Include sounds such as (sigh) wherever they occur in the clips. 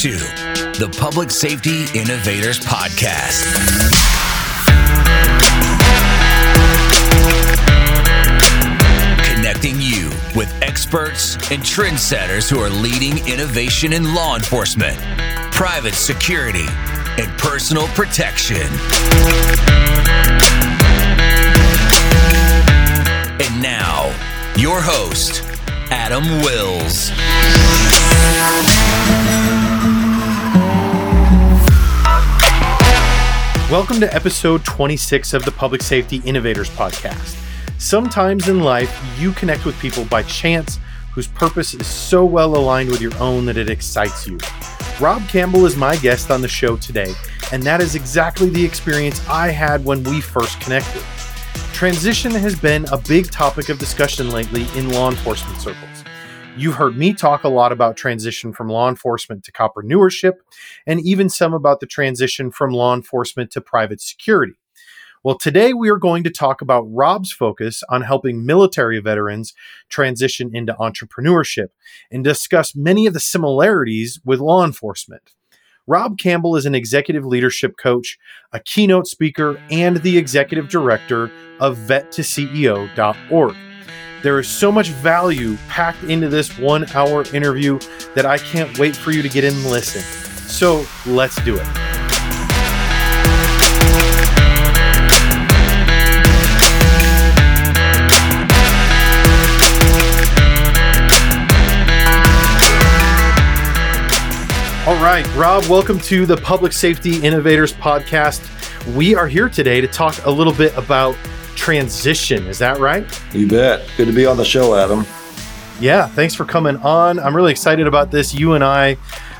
to the Public Safety Innovators Podcast. Connecting you with experts and trendsetters who are leading innovation in law enforcement, private security, and personal protection. And now, your host, Adam Wills. Welcome to episode 26 of the Public Safety Innovators Podcast. Sometimes in life, you connect with people by chance whose purpose is so well aligned with your own that it excites you. Rob Campbell is my guest on the show today, and that is exactly the experience I had when we first connected. Transition has been a big topic of discussion lately in law enforcement circles. You've heard me talk a lot about transition from law enforcement to coppreneurship, and even some about the transition from law enforcement to private security. Well, today we are going to talk about Rob's focus on helping military veterans transition into entrepreneurship and discuss many of the similarities with law enforcement. Rob Campbell is an executive leadership coach, a keynote speaker, and the executive director of vet2ceo.org. There is so much value packed into this one hour interview that I can't wait for you to get in and listen. So let's do it. All right, Rob, welcome to the Public Safety Innovators Podcast. We are here today to talk a little bit about transition. Is that right? You bet. Good to be on the show, Adam. Yeah, thanks for coming on. I'm really excited about this. You and I,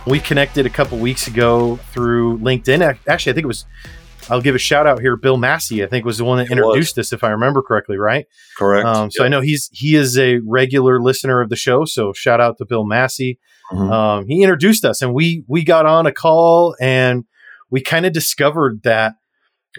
we connected a couple weeks ago through LinkedIn. Actually, I think it was. I'll give a shout out here. Bill Massey, I think, was the one that introduced us, if I remember correctly, right? Correct. Um, so yep. I know he's he is a regular listener of the show. So shout out to Bill Massey. Mm-hmm. Um, he introduced us, and we we got on a call, and we kind of discovered that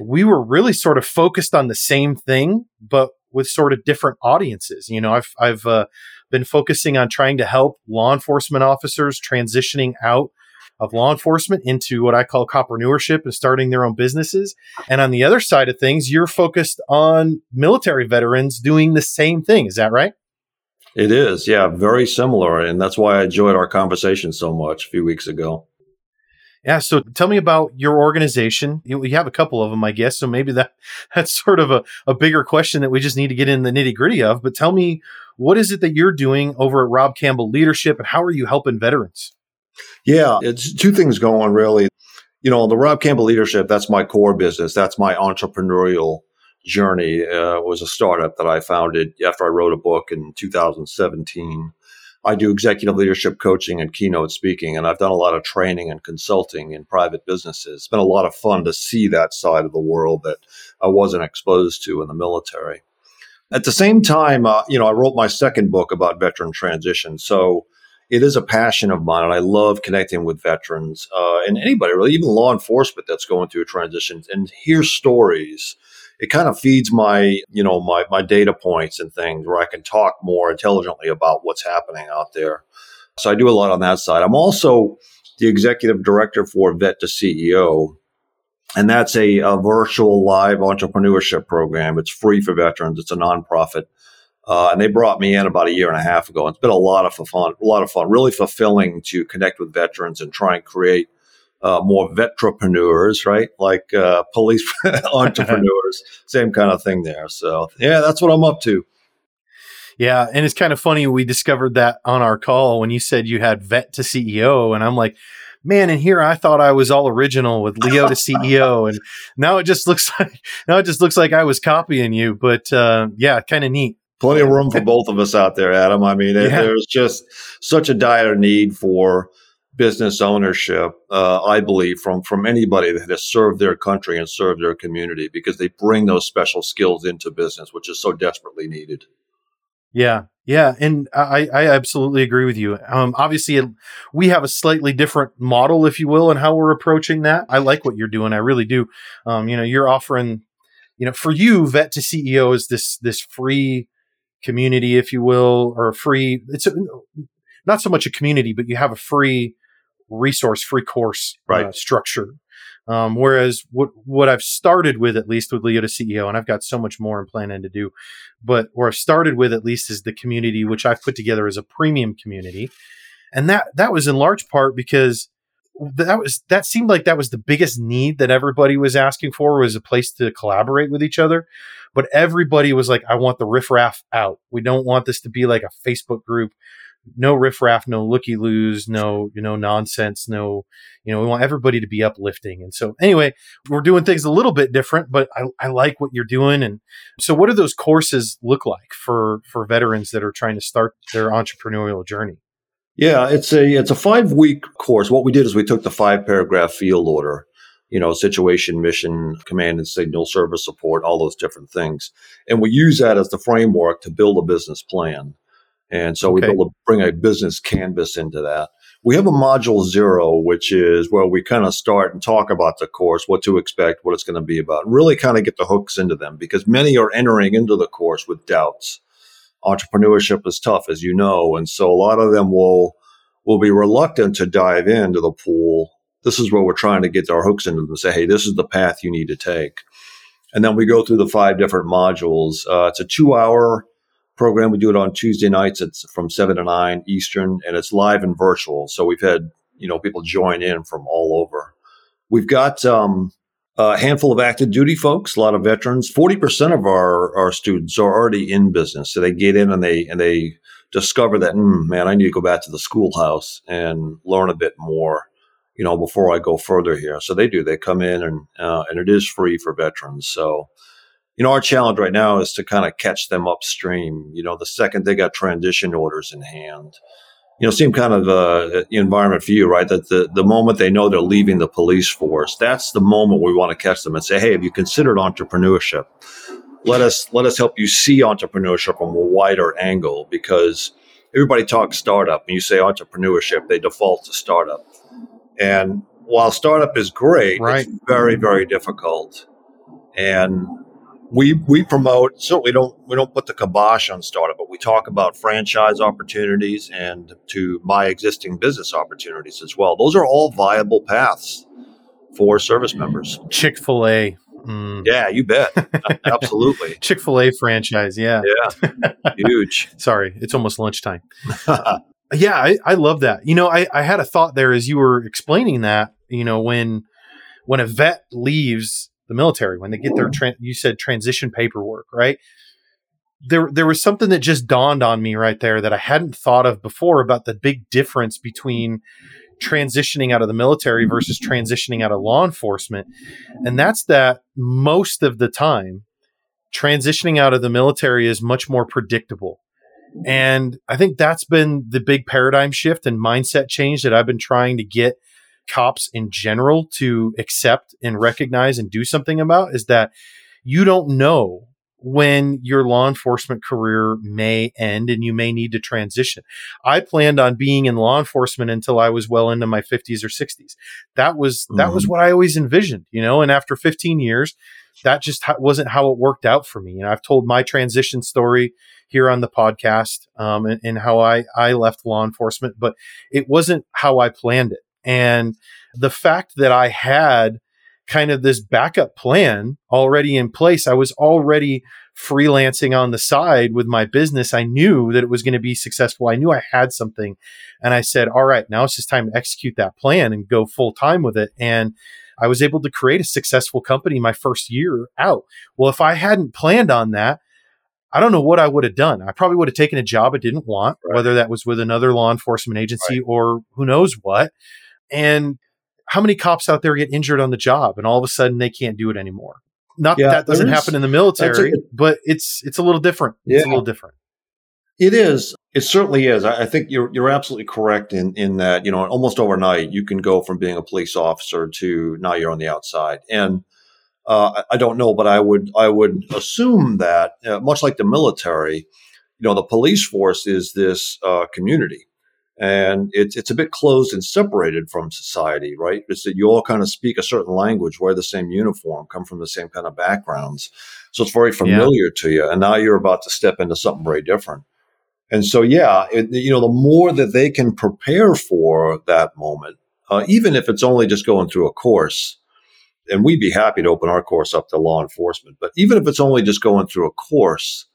we were really sort of focused on the same thing, but with sort of different audiences. You know, I've I've uh, been focusing on trying to help law enforcement officers transitioning out of law enforcement into what I call coppreneurship and starting their own businesses. And on the other side of things, you're focused on military veterans doing the same thing. Is that right? It is, yeah, very similar. And that's why I enjoyed our conversation so much a few weeks ago. Yeah. So tell me about your organization. You, you, have a couple of them, I guess. So maybe that (laughs) that's sort of a, a bigger question that we just need to get in the nitty gritty of. But tell me, what is it that you're doing over at Rob Campbell Leadership and how are you helping veterans? Yeah, it's two things going really. You know, the Rob Campbell Leadership, that's my core business. That's my entrepreneurial journey. Uh, was a startup that I founded after I wrote a book in 2017 I do executive leadership coaching and keynote speaking, and I've done a lot of training and consulting in private businesses. It's been a lot of fun to see that side of the world that I wasn't exposed to in the military. At the same time, uh, you know, I wrote my second book about veteran transition. So it is a passion of mine, and I love connecting with veterans uh, and anybody, really, even law enforcement that's going through a transition, and hear stories it kind of feeds my, you know, my, my data points and things where I can talk more intelligently about what's happening out there. So I do a lot on that side. I'm also the executive director for Vet to CEO. And that's a, a virtual live entrepreneurship program. It's free for veterans. It's a nonprofit. Uh, and they brought me in about a year and a half ago. It's been a lot of fun, a lot of fun, really fulfilling to connect with veterans and try and create uh, more vetrepreneurs, right? Like uh, police (laughs) entrepreneurs, (laughs) same kind of thing there. So, yeah, that's what I'm up to. Yeah, and it's kind of funny. We discovered that on our call when you said you had vet to CEO, and I'm like, man, in here I thought I was all original with Leo to CEO, (laughs) and now it just looks like now it just looks like I was copying you. But uh, yeah, kind of neat. Plenty of room for both of us out there, Adam. I mean, yeah. there's just such a dire need for business ownership, uh, I believe, from from anybody that has served their country and served their community, because they bring those special skills into business, which is so desperately needed. Yeah, yeah, and I, I absolutely agree with you. Um, obviously, we have a slightly different model, if you will, in how we're approaching that. I like what you're doing. I really do. Um, you know, you're offering, you know, for you, Vet to CEO is this this free community, if you will, or free. It's a, not so much a community, but you have a free resource free course Right. uh, structure. Um, whereas what what I've started with at least with Leo to CEO, and I've got so much more in planning to do, but where I've started with at least is the community, which I've put together as a premium community, and that that was in large part because that was that seemed like that was the biggest need that everybody was asking for was a place to collaborate with each other but everybody was like i want the riffraff out we don't want this to be like a facebook group no riffraff no looky loos no you know nonsense no you know we want everybody to be uplifting and so anyway we're doing things a little bit different but i, I like what you're doing and so what do those courses look like for for veterans that are trying to start their entrepreneurial journey Yeah, it's a it's a five week course. What we did is we took the five paragraph field order, you know, situation, mission, command and signal, service support, all those different things, and we use that as the framework to build a business plan. And so we Okay. build a, bring a business canvas into that. We have a module zero, which is where we kind of start and talk about the course, what to expect, what it's going to be about, really kind of get the hooks into them because many are entering into the course with doubts entrepreneurship is tough, as you know, and so a lot of them will will be reluctant to dive into the pool. This is where we're trying to get our hooks into them and say, hey, this is the path you need to take. And then we go through the five different modules. Uh, it's a two hour program. We do it on Tuesday nights. It's from seven to nine Eastern, and it's live and virtual. So we've had you know people join in from all over. We've got um, a handful of active duty folks, a lot of veterans. Forty percent of our our students are already in business, so they get in and they and they discover that, mm, man, I need to go back to the schoolhouse and learn a bit more, you know, before I go further here. So they do. They come in and uh, and it is free for veterans. So. You know, our challenge right now is to kind of catch them upstream. You know, the second they got transition orders in hand, you know, same kind of uh, environment for you, right? That the, the moment they know they're leaving the police force, that's the moment we want to catch them and say, "Hey, have you considered entrepreneurship? Let us let us help you see entrepreneurship from a wider angle." Because everybody talks startup, and you say entrepreneurship, they default to startup. And while startup is great, Right. it's very very difficult. And we we promote certainly don't we don't put the kibosh on startup, but we talk about franchise opportunities and to buy existing business opportunities as well. Those are all viable paths for service members. Chick Fil A. Mm. Yeah, you bet. (laughs) Absolutely. Chick Fil A franchise. Yeah. Yeah. Huge. (laughs) Sorry, it's almost lunchtime. (laughs) Yeah, I, I love that. You know, I, I had a thought there as you were explaining that. You know, when when a vet leaves the military, when they get their tran you said transition paperwork, right? There there was something that just dawned on me right there that I hadn't thought of before about the big difference between transitioning out of the military versus transitioning out of law enforcement. And that's that most of the time transitioning out of the military is much more predictable. And I think that's been the big paradigm shift and mindset change that I've been trying to get cops in general to accept and recognize and do something about is that you don't know when your law enforcement career may end and you may need to transition. I planned on being in law enforcement until I was well into my 50s or 60s. That was that was what I always envisioned, you know, and after 15 years that just ha- wasn't how it worked out for me. And I've told my transition story here on the podcast um, and, and how I, I left law enforcement, but it wasn't how I planned it. And the fact that I had kind of this backup plan already in place, I was already freelancing on the side with my business. I knew that it was going to be successful. I knew I had something. And I said, all right, now it's just time to execute that plan and go full time with it. And I was able to create a successful company my first year out. Well, if I hadn't planned on that, I don't know what I would have done. I probably would have taken a job I didn't want, Right. whether that was with another law enforcement agency or who knows what. And how many cops out there get injured on the job and all of a sudden they can't do it anymore? Not Yeah, that that doesn't happen in the military, that's but it's it's a little different. It's a little different. It is. It certainly is. I I think you're you're absolutely correct in in that you know almost overnight you can go from being a police officer to now you're on the outside. And uh, I I don't know, but I would I would assume that uh, much like the military, you know, the police force is this uh, community, and it's it's a bit closed and separated from society, right? It's that you all kind of speak a certain language, wear the same uniform, come from the same kind of backgrounds, so it's very familiar to you. And now you're about to step into something very different. And so, yeah, it, you know, the more that they can prepare for that moment, uh, even if it's only just going through a course. And we'd be happy to open our course up to law enforcement. But even if it's only just going through a course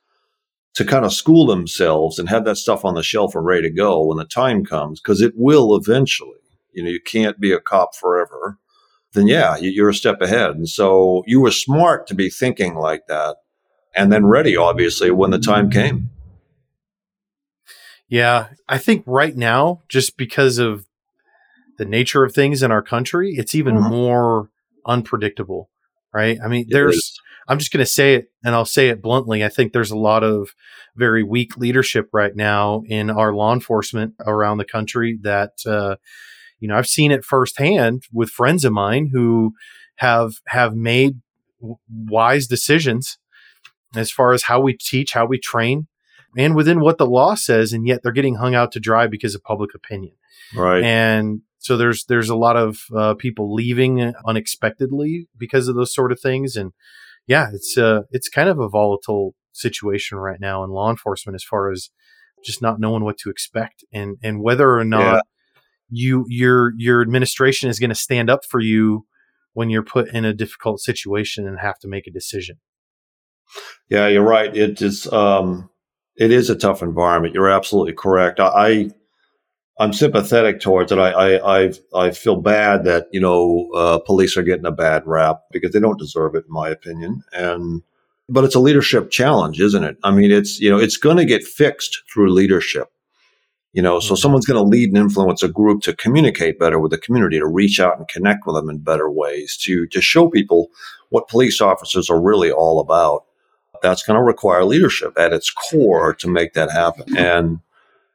to kind of school themselves and have that stuff on the shelf and ready to go when the time comes, because it will eventually. You know, you can't be a cop forever. Then, yeah, you're a step ahead. And so you were smart to be thinking like that and then ready, obviously, when the time came. Yeah, I think right now, just because of the nature of things in our country, it's even mm-hmm. more unpredictable, right? I mean, there's, I'm just going to say it and I'll say it bluntly. I think there's a lot of very weak leadership right now in our law enforcement around the country that, uh, you know, I've seen it firsthand with friends of mine who have, have made w- wise decisions as far as how we teach, how we train, and within what the law says, and yet they're getting hung out to dry because of public opinion. Right. And so there's there's a lot of uh, people leaving unexpectedly because of those sort of things, and yeah, it's uh it's kind of a volatile situation right now in law enforcement as far as just not knowing what to expect and and whether or not yeah. you your your administration is going to stand up for you when you're put in a difficult situation and have to make a decision. Yeah, you're right. It is um it is a tough environment. You're absolutely correct. I I'm sympathetic towards it. I, I, I, I feel bad that, you know, uh, police are getting a bad rap because they don't deserve it, in my opinion. And, but it's a leadership challenge, isn't it? I mean, it's, you know, it's going to get fixed through leadership. You know, so mm-hmm. someone's going to lead and influence a group to communicate better with the community, to reach out and connect with them in better ways, to, to show people what police officers are really all about. That's going to require leadership at its core to make that happen. And,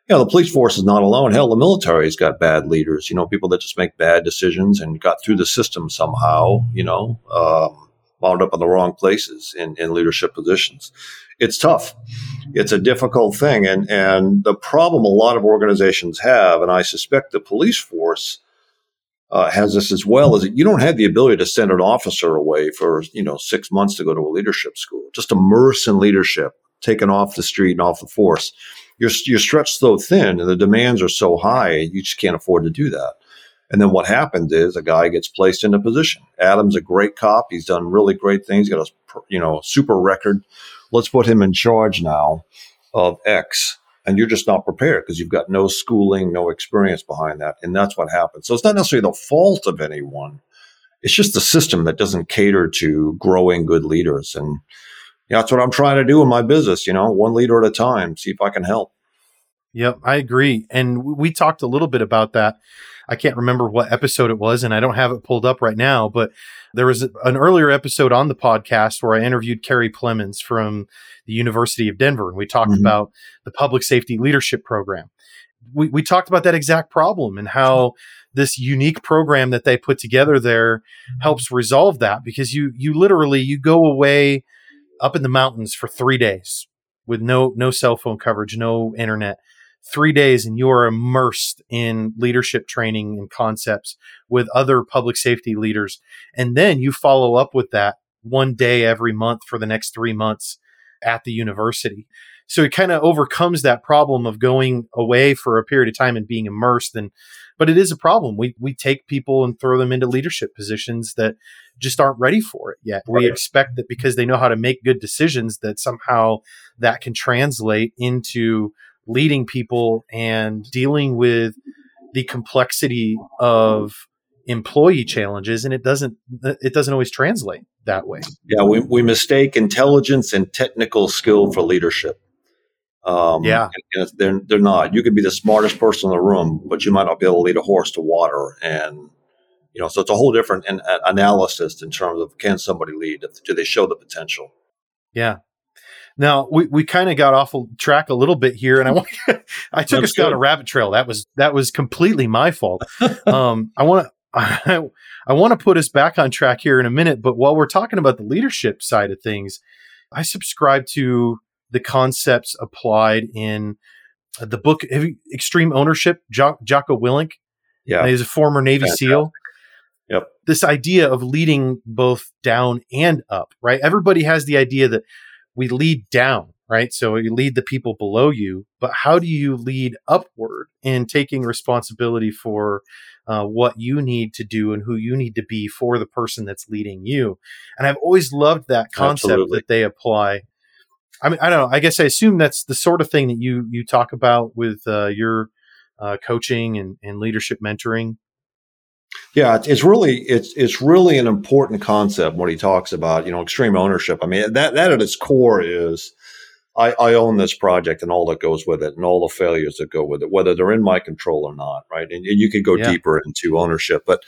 you know, the police force is not alone. Hell, the military's got bad leaders, you know, people that just make bad decisions and got through the system somehow, you know, um, wound up in the wrong places in, in leadership positions. It's tough. It's a difficult thing. And, and the problem a lot of organizations have, and I suspect the police force uh, has this as well, is that you don't have the ability to send an officer away for, you know, six months to go to a leadership school. Just immerse in leadership, taken off the street and off the force you're you're stretched so thin and the demands are so high, you just can't afford to do that. And then what happens is a guy gets placed in a position. Adam's a great cop. He's done really great things. He's got a you know super record. Let's put him in charge now of X. And you're just not prepared because you've got no schooling, no experience behind that. And that's what happens. So it's not necessarily the fault of anyone. It's just the system that doesn't cater to growing good leaders. And yeah, that's what I'm trying to do in my business, you know, one leader at a time, see if I can help. Yep, I agree. And we talked a little bit about that. I can't remember what episode it was, and I don't have it pulled up right now, but there was an earlier episode on the podcast where I interviewed Kerry Plemons from the University of Denver, and we talked mm-hmm. about the public safety leadership program. We, we talked about that exact problem and how this unique program that they put together there helps resolve that because you you literally you go away up in the mountains for three days with no no cell phone coverage, no internet. Three days, and you are immersed in leadership training and concepts with other public safety leaders. And then you follow up with that one day every month for the next three months at the university. So it kind of overcomes that problem of going away for a period of time and being immersed. And but it is a problem. We we take people and throw them into leadership positions that just aren't ready for it yet. Right. We expect that because they know how to make good decisions, that somehow that can translate into leading people and dealing with the complexity of employee challenges and it doesn't it doesn't always translate that way yeah we, we mistake intelligence and technical skill for leadership um, yeah they're, they're not you could be the smartest person in the room but you might not be able to lead a horse to water and you know, so it's a whole different an, analysis in terms of can somebody lead? Do they show the potential? Yeah. Now we, we kind of got off track a little bit here, and I want (laughs) I took That's us down a rabbit trail. That was that was completely my fault. um, I want to (laughs) I, I want to put us back on track here in a minute, but while we're talking about the leadership side of things, I subscribe to the concepts applied in the book Extreme Ownership. Jo- Jocko Willink, yeah, he's a former Navy Fantastic. SEAL. Yep. This idea of leading both down and up, right? Everybody has the idea that we lead down, right? So you lead the people below you, but how do you lead upward in taking responsibility for uh, what you need to do and who you need to be for the person that's leading you. And I've always loved that concept Absolutely. that they apply. I mean, I don't know. I guess I assume that's the sort of thing that you you talk about with uh, your uh, coaching and, and leadership mentoring. Yeah, it's really it's it's really an important concept what he talks about you know extreme ownership. I mean that that at its core is I, I own this project and all that goes with it and all the failures that go with it, whether they're in my control or not, right? And, and you could go yeah. deeper into ownership, but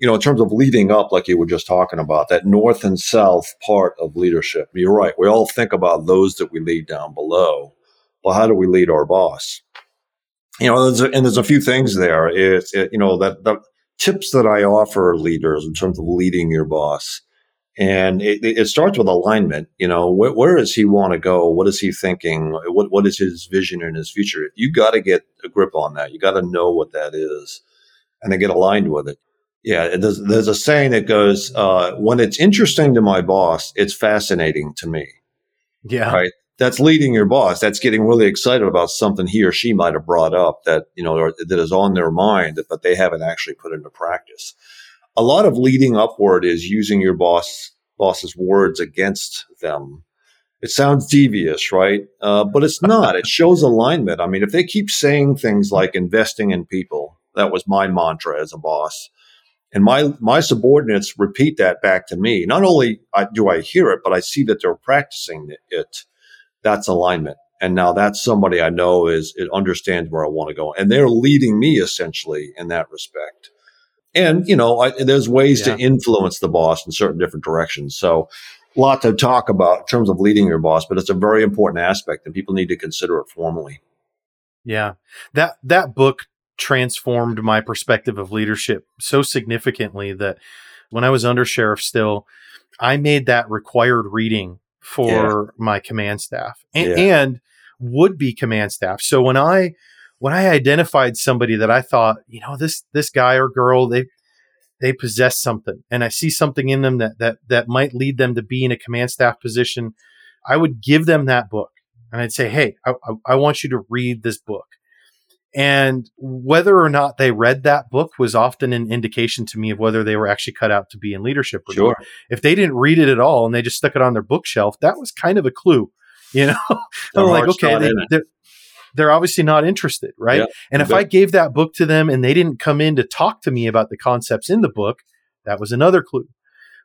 you know, in terms of leading up, like you were just talking about, that north and south part of leadership, you're right. We all think about those that we lead down below. Well, how do we lead our boss? You know, there's a, and there's a few things there. It's, it, you know, that the tips that I offer leaders in terms of leading your boss and it, it, starts with alignment. You know, where, where does he want to go? What is he thinking? What what is his vision in his future? You got to get a grip on that. You got to know what that is, and then get aligned with it. Yeah, there's, there's a saying that goes, uh, "When it's interesting to my boss, it's fascinating to me." Yeah, right. That's leading your boss. That's getting really excited about something he or she might have brought up that you know or, that is on their mind, but they haven't actually put into practice a lot of leading upward is using your boss boss's words against them. It sounds devious, right? Uh, but it's not. it shows alignment. I mean, if they keep saying things like investing in people, that was my mantra as a boss, and my my subordinates repeat that back to me. Not only do I hear it, but I see that they're practicing it. That's alignment. And now that's somebody I know is it understands where I want to go, and they're leading me essentially in that respect and you know I, there's ways yeah. to influence the boss in certain different directions so a lot to talk about in terms of leading your boss but it's a very important aspect and people need to consider it formally yeah that that book transformed my perspective of leadership so significantly that when i was under sheriff still i made that required reading for yeah. my command staff and, yeah. and would be command staff so when i when I identified somebody that I thought, you know, this this guy or girl, they they possess something, and I see something in them that that that might lead them to be in a command staff position, I would give them that book, and I'd say, hey, I, I want you to read this book. And whether or not they read that book was often an indication to me of whether they were actually cut out to be in leadership or sure. not. If they didn't read it at all and they just stuck it on their bookshelf, that was kind of a clue. (laughs) You know, I'm like, okay, they, they're obviously not interested, right? Yeah, and if I gave that book to them and they didn't come in to talk to me about the concepts in the book, that was another clue.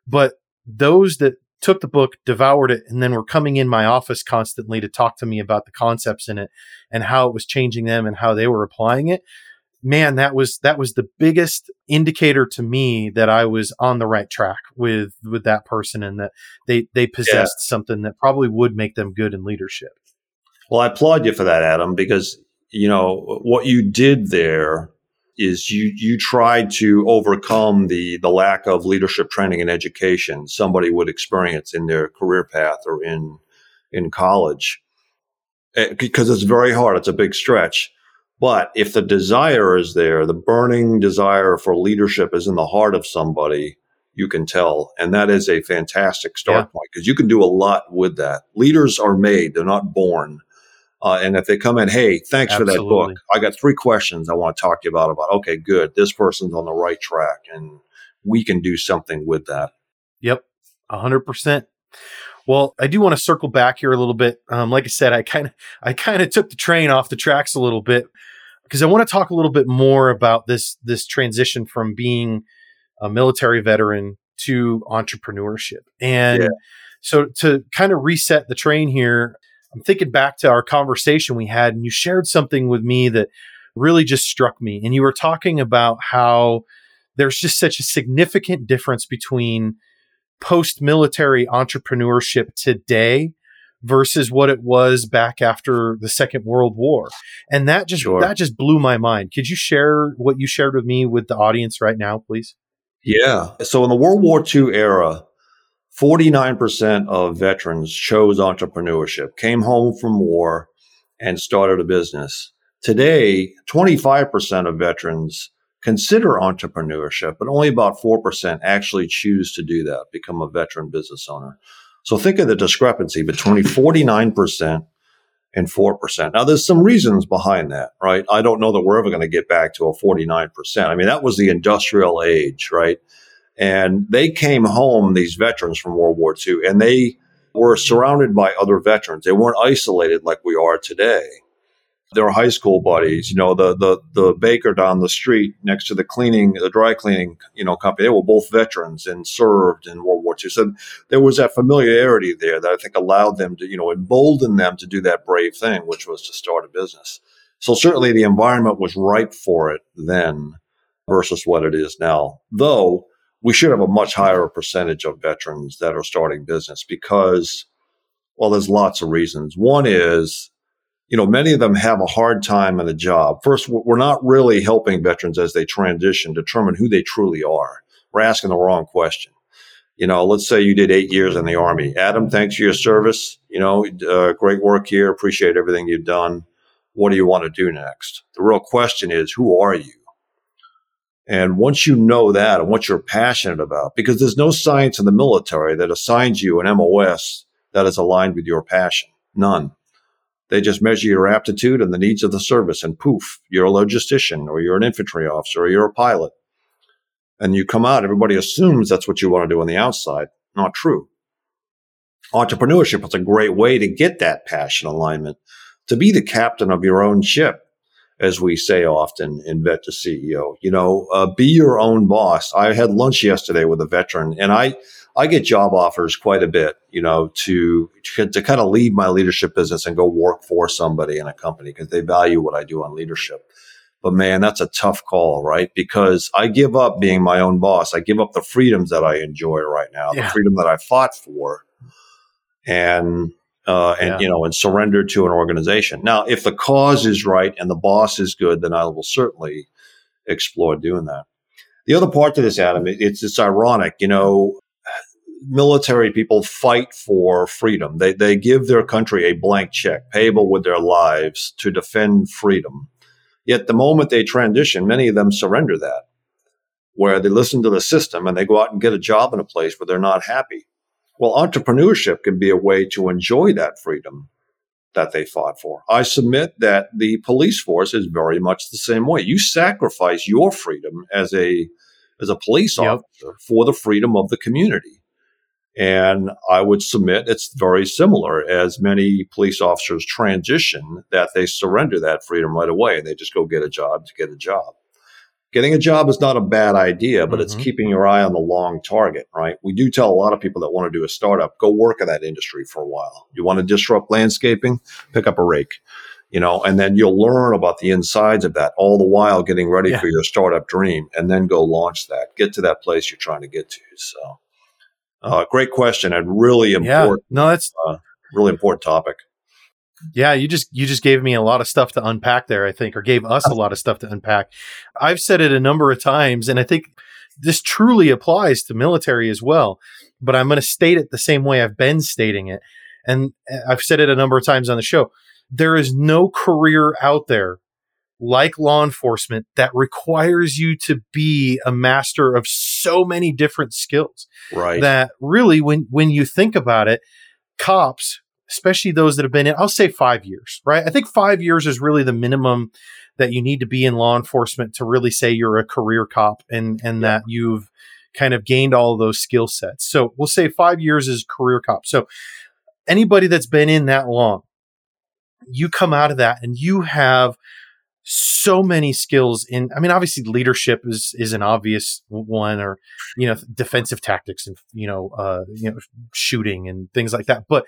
But those that took the book, devoured it, and then were coming in my office constantly to talk to me about the concepts in it and how it was changing them and how they were applying it. Man, that was that was the biggest indicator to me that I was on the right track with with that person and that they they possessed yeah. something that probably would make them good in leadership. Well, I applaud you for that, Adam, because you know what you did there is you you tried to overcome the the lack of leadership training and education somebody would experience in their career path or in in college. Because eh, it's very hard. It's a big stretch. But if the desire is there the burning desire for leadership is in the heart of somebody you can tell. And that is a fantastic start yeah. point because you can do a lot with that. Leaders are made. They're not born uh, and if they come in, hey, thanks Absolutely. for that book. I got three questions I want to talk to you about. About okay, good. This person's on the right track, and we can do something with that. Yep, hundred percent. Well, I do want to circle back here a little bit. Um, like I said, I kind of I kind of took the train off the tracks a little bit because I want to talk a little bit more about this this transition from being a military veteran to entrepreneurship. And yeah. so to kind of reset the train here, I'm thinking back to our conversation we had, and you shared something with me that really just struck me. And you were talking about how there's just such a significant difference between post military entrepreneurship today versus what it was back after the second world war and that just sure. that just blew my mind could you share what you shared with me with the audience right now please yeah so in the world war ii era 49% of veterans chose entrepreneurship, came home from war, and started a business. Today, 25% of veterans consider entrepreneurship, but only about 4% actually choose to do that, become a veteran business owner. So think of the discrepancy between 49% and 4%. Now, there's some reasons behind that, right? I don't know that we're ever going to get back to a 49%. I mean, that was the industrial age, right? And they came home, these veterans from World War II, and they were surrounded by other veterans. They weren't isolated like we are today their high school buddies, you know, the the the baker down the street next to the cleaning, the dry cleaning, you know, company. They were both veterans and served in World War II. So there was that familiarity there that I think allowed them to, you know, embolden them to do that brave thing, which was to start a business. So certainly the environment was ripe for it then versus what it is now. Though we should have a much higher percentage of veterans that are starting business because, well, there's lots of reasons. One is you know, many of them have a hard time in a job. First, we're not really helping veterans as they transition determine who they truly are. We're asking the wrong question. You know, let's say you did eight years in the Army. Adam, thanks for your service. You know, uh, great work here. Appreciate everything you've done. What do you want to do next? The real question is, who are you? And once you know that and what you're passionate about, because there's no science in the military that assigns you an MOS that is aligned with your passion. None. They just measure your aptitude and the needs of the service, and poof, you're a logistician, or you're an infantry officer, or you're a pilot. And you come out, everybody assumes that's what you want to do on the outside. Not true. Entrepreneurship is a great way to get that passion alignment, to be the captain of your own ship, as we say often in Vet to CEO. You know, uh, be your own boss. I had lunch yesterday with a veteran, and I I get job offers quite a bit, you know, to, to, to kind of leave my leadership business and go work for somebody in a company because they value what I do on leadership. But man, that's a tough call, right? Because I give up being my own boss. I give up the freedoms that I enjoy right now, yeah. the freedom that I fought for, and uh, and yeah. you know, and surrender to an organization. Now, if the cause is right and the boss is good, then I will certainly explore doing that. The other part to this, Adam, it's it's ironic. You know, military people fight for freedom. They, they give their country a blank check, payable with their lives to defend freedom. Yet the moment they transition, many of them surrender that, where they listen to the system and they go out and get a job in a place where they're not happy. Well, entrepreneurship can be a way to enjoy that freedom that they fought for. I submit that the police force is very much the same way. You sacrifice your freedom as a as a police yep. officer for the freedom of the community. And I would submit it's very similar as many police officers transition that they surrender that freedom right away and they just go get a job to get a job. Getting a job is not a bad idea, but mm-hmm. it's keeping your eye on the long target, right? We do tell a lot of people that want to do a startup, go work in that industry for a while. You want to disrupt landscaping? Pick up a rake, you know, and then you'll learn about the insides of that all the while getting ready yeah. for your startup dream and then go launch that, get to that place you're trying to get to. So uh, great question and really important. Yeah, no, that's uh, really important topic. Yeah, you just you just gave me a lot of stuff to unpack there, I think, or gave us a lot of stuff to unpack. I've said it a number of times, and I think this truly applies to military as well. But I'm going to state it the same way I've been stating it, and uh, I've said it a number of times on the show. There is no career out there like law enforcement that requires you to be a master of so many different skills. Right. That really, when, when you think about it, cops, especially those that have been in, I'll say five years, right? I think five years is really the minimum that you need to be in law enforcement to really say you're a career cop and, and yeah. that you've kind of gained all of those skill sets. So we'll say five years is career cop. So anybody that's been in that long, you come out of that and you have so many skills in i mean obviously leadership is is an obvious one or you know defensive tactics and you know uh you know shooting and things like that but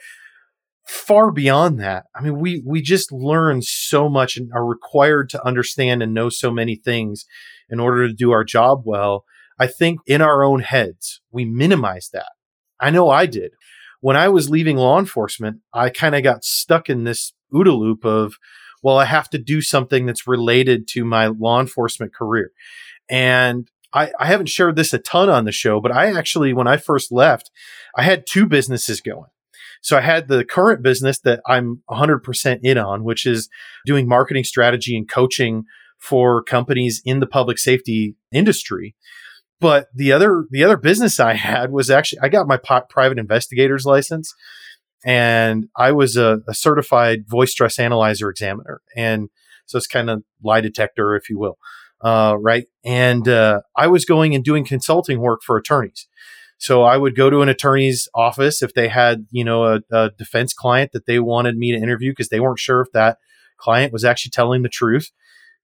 far beyond that i mean we we just learn so much and are required to understand and know so many things in order to do our job well i think in our own heads we minimize that i know i did when i was leaving law enforcement i kind of got stuck in this OODA loop of well, I have to do something that's related to my law enforcement career. And I, I haven't shared this a ton on the show, but I actually, when I first left, I had two businesses going. So I had the current business that I'm 100% in on, which is doing marketing strategy and coaching for companies in the public safety industry. But the other the other business I had was actually I got my private investigator's license and I was a, a certified voice stress analyzer examiner, and so it's kind of lie detector, if you will, uh, right? And uh, I was going and doing consulting work for attorneys. So I would go to an attorney's office if they had, you know, a, a defense client that they wanted me to interview because they weren't sure if that client was actually telling the truth.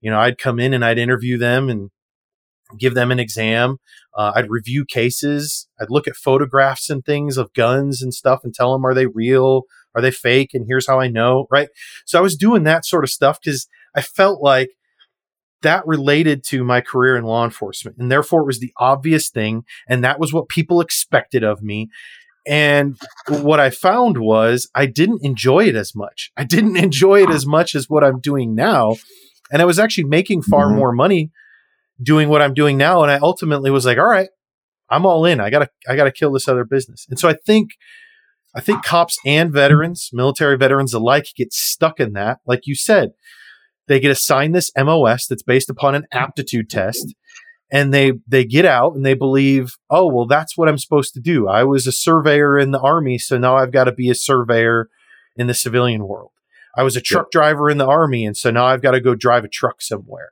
You know, I'd come in and I'd interview them and give them an exam. Uh, I'd review cases. I'd look at photographs and things of guns and stuff and tell them, are they real? Are they fake? And here's how I know, right? So I was doing that sort of stuff because I felt like that related to my career in law enforcement. And therefore, it was the obvious thing. And that was what people expected of me. And what I found was I didn't enjoy it as much. I didn't (laughs) enjoy it as much as what I'm doing now. And I was actually making far mm-hmm. more money doing what I'm doing now. And I ultimately was like, all right, I'm all in. I gotta, I gotta kill this other business. And so I think, I think cops and veterans, military veterans alike, get stuck in that. Like you said, they get assigned this MOS that's based upon an aptitude test. And they they get out and they believe, oh well, that's what I'm supposed to do. I was a surveyor in the army, so now I've got to be a surveyor in the civilian world. I was a truck yep. driver in the army, and so now I've got to go drive a truck somewhere.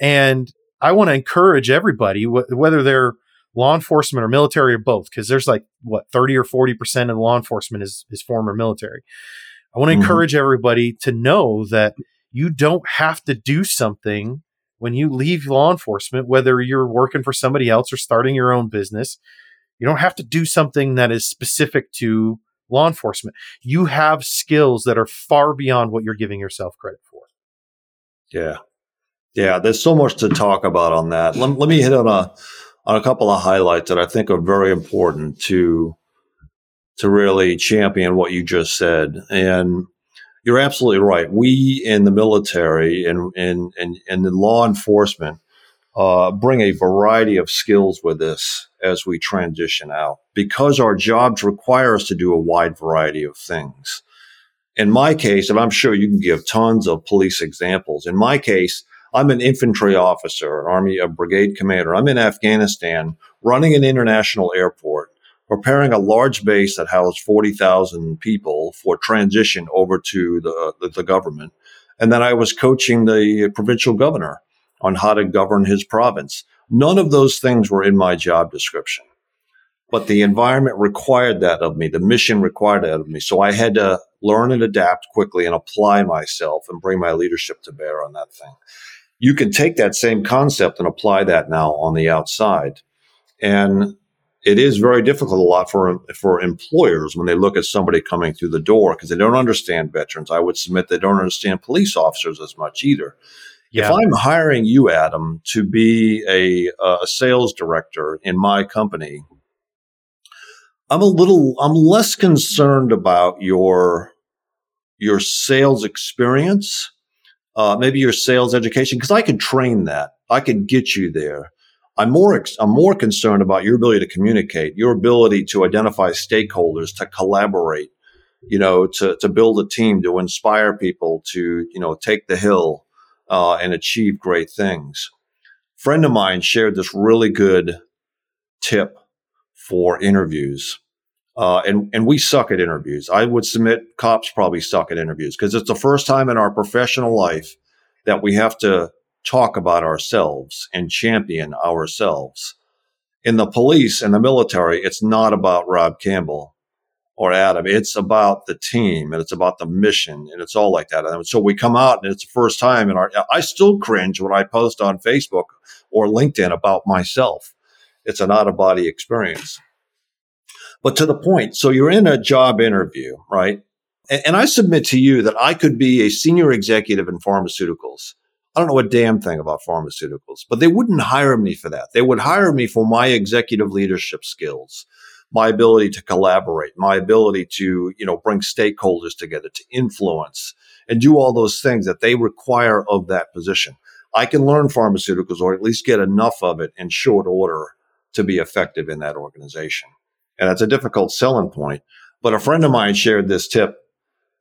And I want to encourage everybody, wh- whether they're law enforcement or military or both, because there's like what 30 or 40% of law enforcement is, is former military. I want to mm-hmm. encourage everybody to know that you don't have to do something when you leave law enforcement, whether you're working for somebody else or starting your own business. You don't have to do something that is specific to law enforcement. You have skills that are far beyond what you're giving yourself credit for. Yeah. Yeah, there's so much to talk about on that. Let, let me hit on a on a couple of highlights that I think are very important to to really champion what you just said. And you're absolutely right. We in the military and and and, and the law enforcement uh, bring a variety of skills with us as we transition out because our jobs require us to do a wide variety of things. In my case, and I'm sure you can give tons of police examples. In my case, I'm an infantry officer, an army, a brigade commander. I'm in Afghanistan running an international airport, preparing a large base that housed 40,000 people for transition over to the, the, the government. And then I was coaching the provincial governor on how to govern his province. None of those things were in my job description, but the environment required that of me. The mission required that of me. So I had to learn and adapt quickly and apply myself and bring my leadership to bear on that thing you can take that same concept and apply that now on the outside. And it is very difficult a lot for for employers when they look at somebody coming through the door because they don't understand veterans. I would submit they don't understand police officers as much either. Yeah. If I'm hiring you, Adam, to be a, a sales director in my company, I'm a little I'm less concerned about your your sales experience uh, maybe your sales education, because I could train that. I could get you there. I'm more, I'm more concerned about your ability to communicate, your ability to identify stakeholders, to collaborate, you know, to, to build a team, to inspire people to, you know, take the hill, uh, and achieve great things. A friend of mine shared this really good tip for interviews. Uh, and and we suck at interviews. I would submit cops probably suck at interviews because it's the first time in our professional life that we have to talk about ourselves and champion ourselves. In the police and the military, it's not about Rob Campbell or Adam. It's about the team and it's about the mission and it's all like that. And so we come out and it's the first time in our, I still cringe when I post on Facebook or LinkedIn about myself. It's an out of body experience. But to the point, so you're in a job interview, right? And, and I submit to you that I could be a senior executive in pharmaceuticals. I don't know a damn thing about pharmaceuticals, but they wouldn't hire me for that. They would hire me for my executive leadership skills, my ability to collaborate, my ability to, you know, bring stakeholders together, to influence and do all those things that they require of that position. I can learn pharmaceuticals or at least get enough of it in short order to be effective in that organization. And that's a difficult selling point. But a friend of mine shared this tip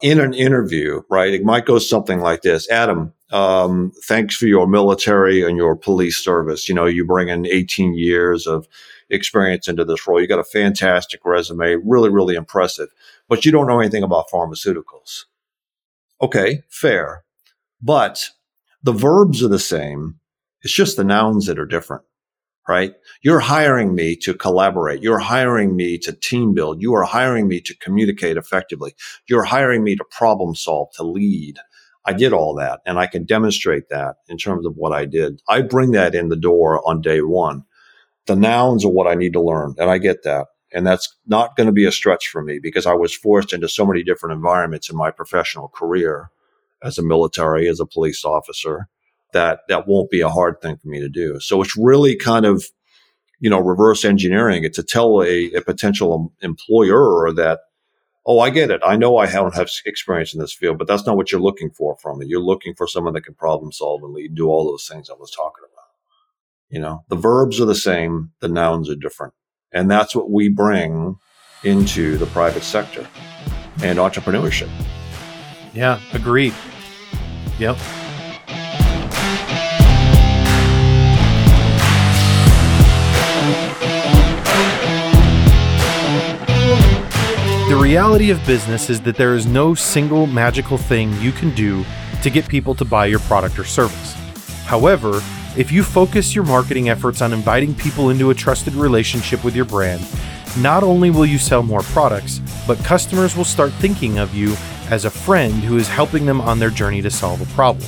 in an interview, right? It might go something like this Adam, um, thanks for your military and your police service. You know, you bring in 18 years of experience into this role. You got a fantastic resume, really, really impressive, but you don't know anything about pharmaceuticals. Okay, fair. But the verbs are the same. It's just the nouns that are different right? You're hiring me to collaborate. You're hiring me to team build. You are hiring me to communicate effectively. You're hiring me to problem solve, to lead. I did all that and I can demonstrate that in terms of what I did. I bring that in the door on day one. The nouns are what I need to learn and I get that. And that's not going to be a stretch for me because I was forced into so many different environments in my professional career as a military, as a police officer that that won't be a hard thing for me to do. So it's really kind of, you know, reverse engineering it to tell a, a potential employer that, oh, I get it. I know I don't have experience in this field, but that's not what you're looking for from me. You're looking for someone that can problem solve and lead, do all those things I was talking about. You know, the verbs are the same, the nouns are different. And that's what we bring into the private sector and entrepreneurship. Yeah, agreed. Yep. The reality of business is that there is no single magical thing you can do to get people to buy your product or service. However, if you focus your marketing efforts on inviting people into a trusted relationship with your brand, not only will you sell more products, but customers will start thinking of you as a friend who is helping them on their journey to solve a problem.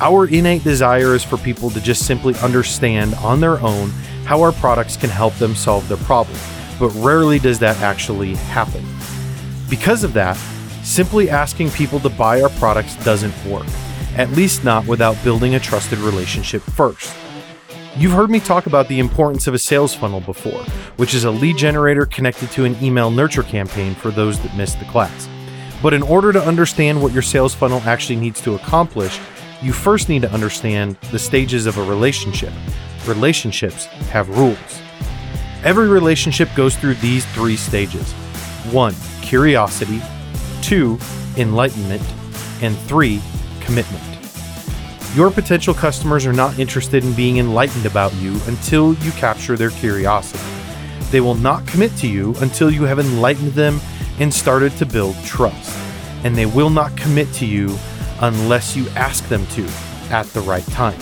Our innate desire is for people to just simply understand on their own how our products can help them solve their problem but rarely does that actually happen. Because of that, simply asking people to buy our products doesn't work, at least not without building a trusted relationship first. You've heard me talk about the importance of a sales funnel before, which is a lead generator connected to an email nurture campaign for those that missed the class. But in order to understand what your sales funnel actually needs to accomplish, you first need to understand the stages of a relationship. Relationships have rules. Every relationship goes through these three stages 1. Curiosity, 2. Enlightenment, and 3. Commitment. Your potential customers are not interested in being enlightened about you until you capture their curiosity. They will not commit to you until you have enlightened them and started to build trust. And they will not commit to you unless you ask them to at the right time.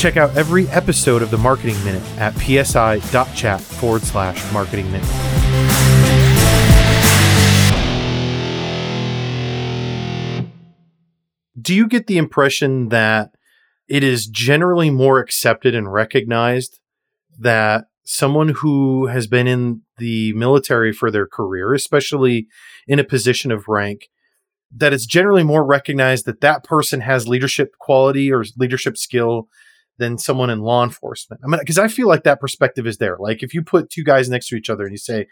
Check out every episode of the Marketing Minute at psi.chat forward slash marketing minute. Do you get the impression that it is generally more accepted and recognized that someone who has been in the military for their career, especially in a position of rank, that it's generally more recognized that that person has leadership quality or leadership skill than someone in law enforcement. I mean, because I feel like that perspective is there. Like if you put two guys next to each other and you say,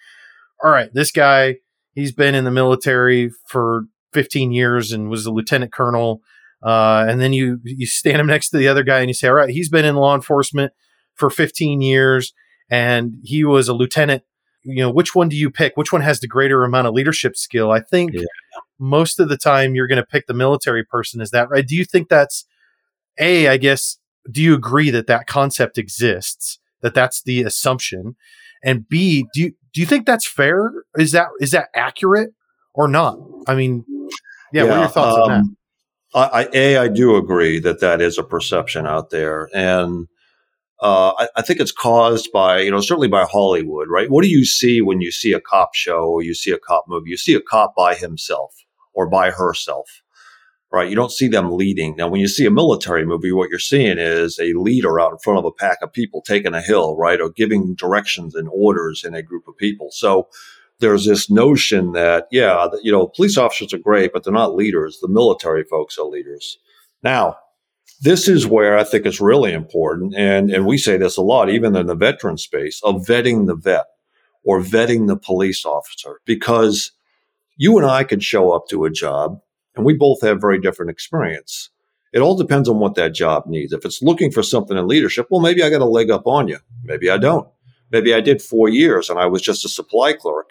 all right, this guy, he's been in the military for 15 years and was a lieutenant colonel. Uh, and then you, you stand him next to the other guy and you say, all right, he's been in law enforcement for 15 years and he was a lieutenant. You know, which one do you pick? Which one has the greater amount of leadership skill? I think yeah. most of the time you're going to pick the military person. Is that right? Do you think that's a, I guess, do you agree that that concept exists? That that's the assumption, and B, do you do you think that's fair? Is that is that accurate or not? I mean, yeah, yeah what are your thoughts um, on that? Um, I, a, I do agree that that is a perception out there, and uh, I, I, think it's caused by you know certainly by Hollywood, right? What do you see when you see a cop show or you see a cop movie? You see a cop by himself or by herself, right? You don't see them leading. Now, when you see a military movie, what you're seeing is a leader out in front of a pack of people taking a hill, right? Or giving directions and orders in a group of people. So there's this notion that, yeah, you know, police officers are great, but they're not leaders. The military folks are leaders. Now, this is where I think it's really important. And, and we say this a lot, even in the veteran space of vetting the vet or vetting the police officer, because you and I could show up to a job and we both have very different experience. It all depends on what that job needs. If it's looking for something in leadership, well, maybe I got a leg up on you. Maybe I don't. Maybe I did four years and I was just a supply clerk.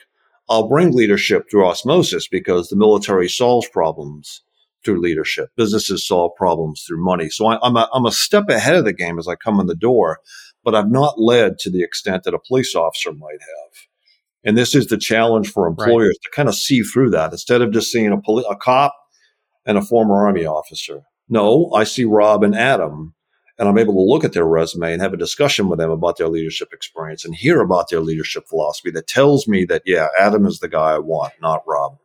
I'll bring leadership through osmosis because the military solves problems through leadership. Businesses solve problems through money. So I, am a, I'm a step ahead of the game as I come in the door, but I've not led to the extent that a police officer might have. And this is the challenge for employers right. to kind of see through that instead of just seeing a, poli- a cop and a former army officer. No, I see Rob and Adam and I'm able to look at their resume and have a discussion with them about their leadership experience and hear about their leadership philosophy that tells me that, yeah, Adam is the guy I want, not Rob,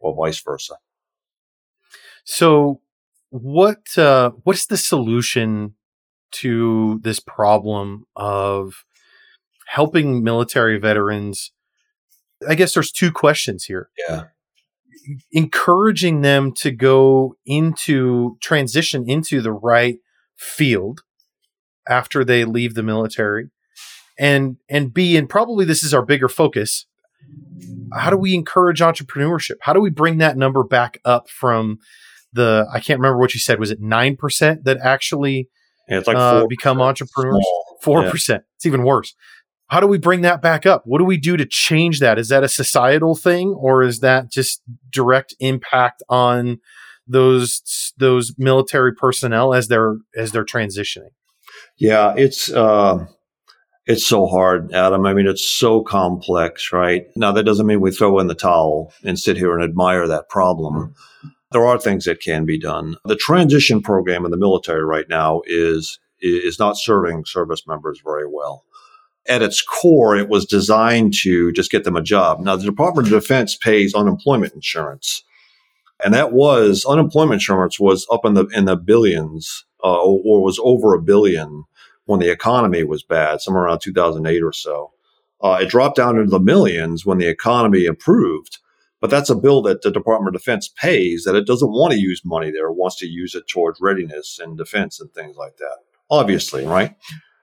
or vice versa. So, what uh, what's the solution to this problem of helping military veterans? I guess there's two questions here. Yeah. Encouraging them to go into transition into the right field after they leave the military and and b and probably this is our bigger focus. How do we encourage entrepreneurship? How do we bring that number back up from the i can't remember what you said was it 9% that actually yeah, it's like uh, become entrepreneurs? Four percent. It's even worse. How do we bring that back up? What do we do to change that? Is that a societal thing, or is that just direct impact on those those military personnel as they're as they're transitioning? Yeah, it's uh, it's so hard, Adam. I mean, it's so complex, right? Now that doesn't mean we throw in the towel and sit here and admire that problem. There are things that can be done. The transition program in the military right now is is not serving service members very well. At its core, it was designed to just get them a job. Now, the Department of Defense pays unemployment insurance and that was unemployment insurance was up in the in the billions uh, or was over a billion when the economy was bad, somewhere around 2008 or so. Uh, it dropped down into the millions when the economy improved. But that's a bill that the Department of Defense pays that it doesn't want to use money there. It wants to use it towards readiness and defense and things like that. Obviously, right?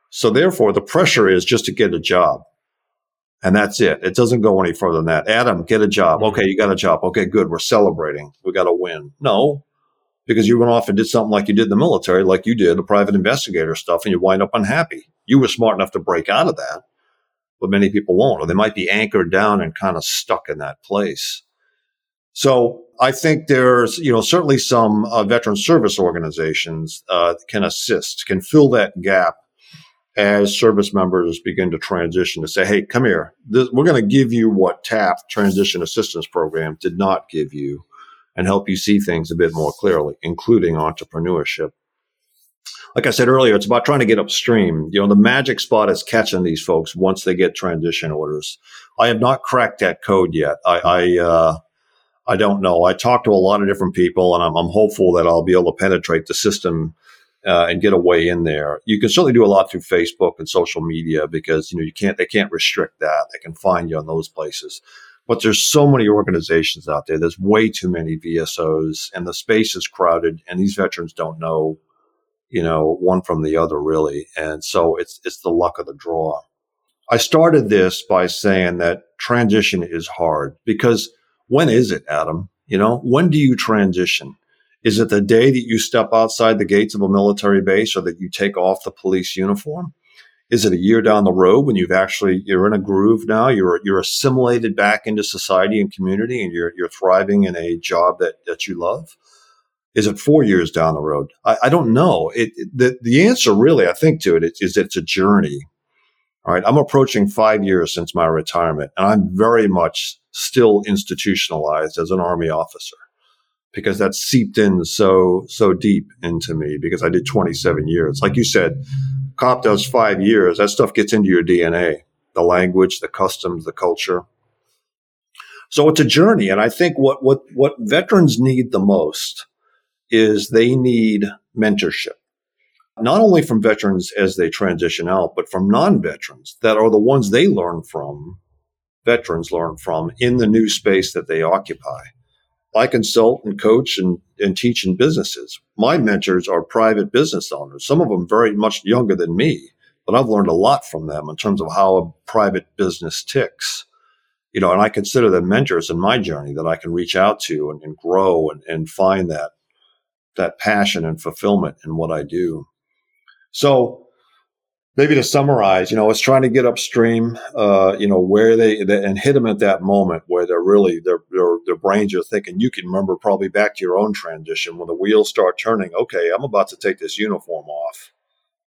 So therefore, the pressure is just to get a job. And that's it. It doesn't go any further than that. Adam, get a job. Okay, you got a job. Okay, good. We're celebrating. We got a win. No, because you went off and did something like you did in the military, like you did the private investigator stuff, and you wind up unhappy. You were smart enough to break out of that, but many people won't, or they might be anchored down and kind of stuck in that place. So I think there's, you know, certainly some uh, veteran service organizations uh, can assist, can fill that gap as service members begin to transition to say, hey, come here. This, we're going to give you what TAP Transition Assistance Program did not give you and help you see things a bit more clearly, including entrepreneurship. Like I said earlier, it's about trying to get upstream. You know, the magic spot is catching these folks once they get transition orders. I have not cracked that code yet. I, I, uh, I don't know. I talked to a lot of different people and I'm, I'm hopeful that I'll be able to penetrate the system uh, and get a way in there. You can certainly do a lot through Facebook and social media because you know you can't they can't restrict that. They can find you on those places. But there's so many organizations out there. There's way too many VSOs, and the space is crowded. And these veterans don't know, you know, one from the other really. And so it's it's the luck of the draw. I started this by saying that transition is hard because when is it, Adam? You know, when do you transition? Is it the day that you step outside the gates of a military base or that you take off the police uniform? Is it a year down the road when you've actually you're in a groove now? You're you're assimilated back into society and community, and you're you're thriving in a job that that you love. Is it four years down the road? I, I don't know. It, the the answer really, I think, to it is, is it's a journey. All right, I'm approaching five years since my retirement, and I'm very much still institutionalized as an army officer because that's seeped in so so deep into me because I did 27 years. Like you said, cop does five years. That stuff gets into your DNA, the language, the customs, the culture. So it's a journey, and I think what what what veterans need the most is they need mentorship, not only from veterans as they transition out, but from non-veterans that are the ones they learn from. Veterans learn from in the new space that they occupy. I consult and coach and, and teach in businesses. My mentors are private business owners, some of them very much younger than me, but I've learned a lot from them in terms of how a private business ticks. You know, and I consider them mentors in my journey that I can reach out to and, and grow and, and find that that passion and fulfillment in what I do. So maybe to summarize, you know, it's trying to get upstream, uh, you know, where they, they, and hit them at that moment where they're really their, their brains are thinking. You can remember probably back to your own transition when the wheels start turning. Okay, I'm about to take this uniform off,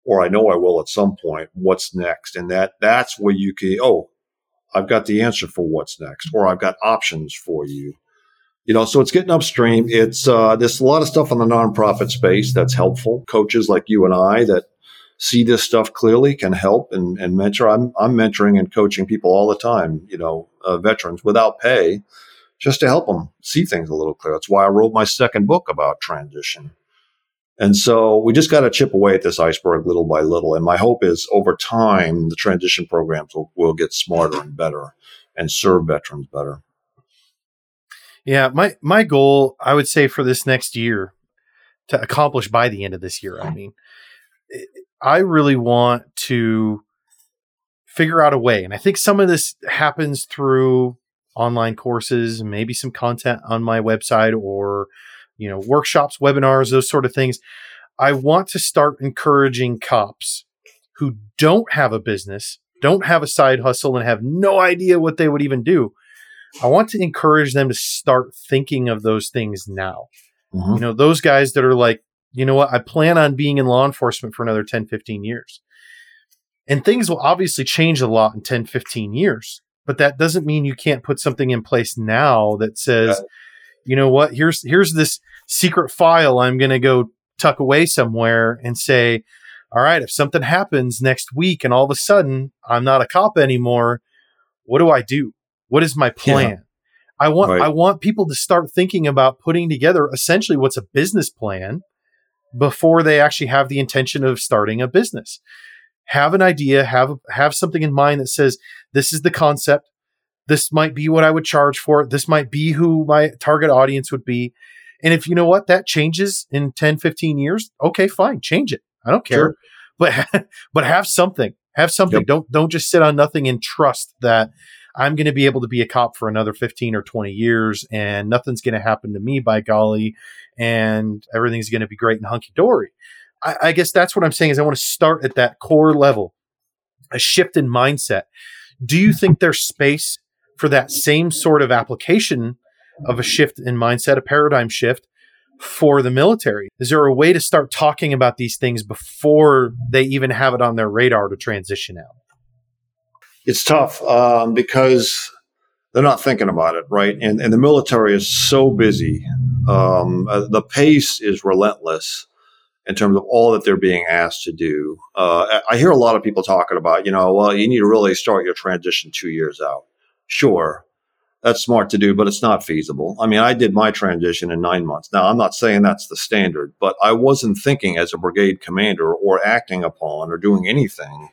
or I know I will at some point. What's next? And that that's where you can. Oh, I've got the answer for what's next, or I've got options for you. You know, so it's getting upstream. It's uh, there's a lot of stuff in the nonprofit space that's helpful. Coaches like you and I that see this stuff clearly can help and, and mentor. I'm, I'm mentoring and coaching people all the time, you know, uh, veterans without pay, just to help them see things a little clearer. That's why I wrote my second book about transition. And so we just got to chip away at this iceberg little by little. And my hope is over time, the transition programs will, will get smarter and better and serve veterans better. Yeah, my my goal, I would say, for this next year to accomplish by the end of this year. I mean, I really want to figure out a way. And I think some of this happens through online courses, maybe some content on my website or, you know, workshops, webinars, those sort of things. I want to start encouraging cops who don't have a business, don't have a side hustle, and have no idea what they would even do. I want to encourage them to start thinking of those things now. Mm-hmm. You know, those guys that are like, you know what? I plan on being in law enforcement for another 10, 15 years. And things will obviously change a lot in 10, 15 years. But that doesn't mean you can't put something in place now that says, yeah. you know what, here's here's this secret file I'm gonna go tuck away somewhere and say, all right, if something happens next week and all of a sudden I'm not a cop anymore, what do I do? What is my plan? Yeah. I want right. I want people to start thinking about putting together essentially what's a business plan before they actually have the intention of starting a business. Have an idea, have have something in mind that says this is the concept. This might be what I would charge for. This might be who my target audience would be. And if you know what that changes in 10, 15 years, okay, fine, change it. I don't care. Sure. But (laughs) but have something. Have something. Yep. Don't don't just sit on nothing and trust that I'm going to be able to be a cop for another 15 or 20 years and nothing's going to happen to me by golly and everything's going to be great and hunky dory. I, I guess that's what I'm saying is I want to start at that core level, a shift in mindset. Do you think there's space for that same sort of application of a shift in mindset, a paradigm shift for the military? Is there a way to start talking about these things before they even have it on their radar to transition out? It's tough um, because they're not thinking about it, right? And, and the military is so busy. Um, uh, the pace is relentless in terms of all that they're being asked to do. Uh, I hear a lot of people talking about, you know, well, you need to really start your transition two years out. Sure, that's smart to do, but it's not feasible. I mean, I did my transition in nine months. Now, I'm not saying that's the standard, but I wasn't thinking as a brigade commander or acting upon or doing anything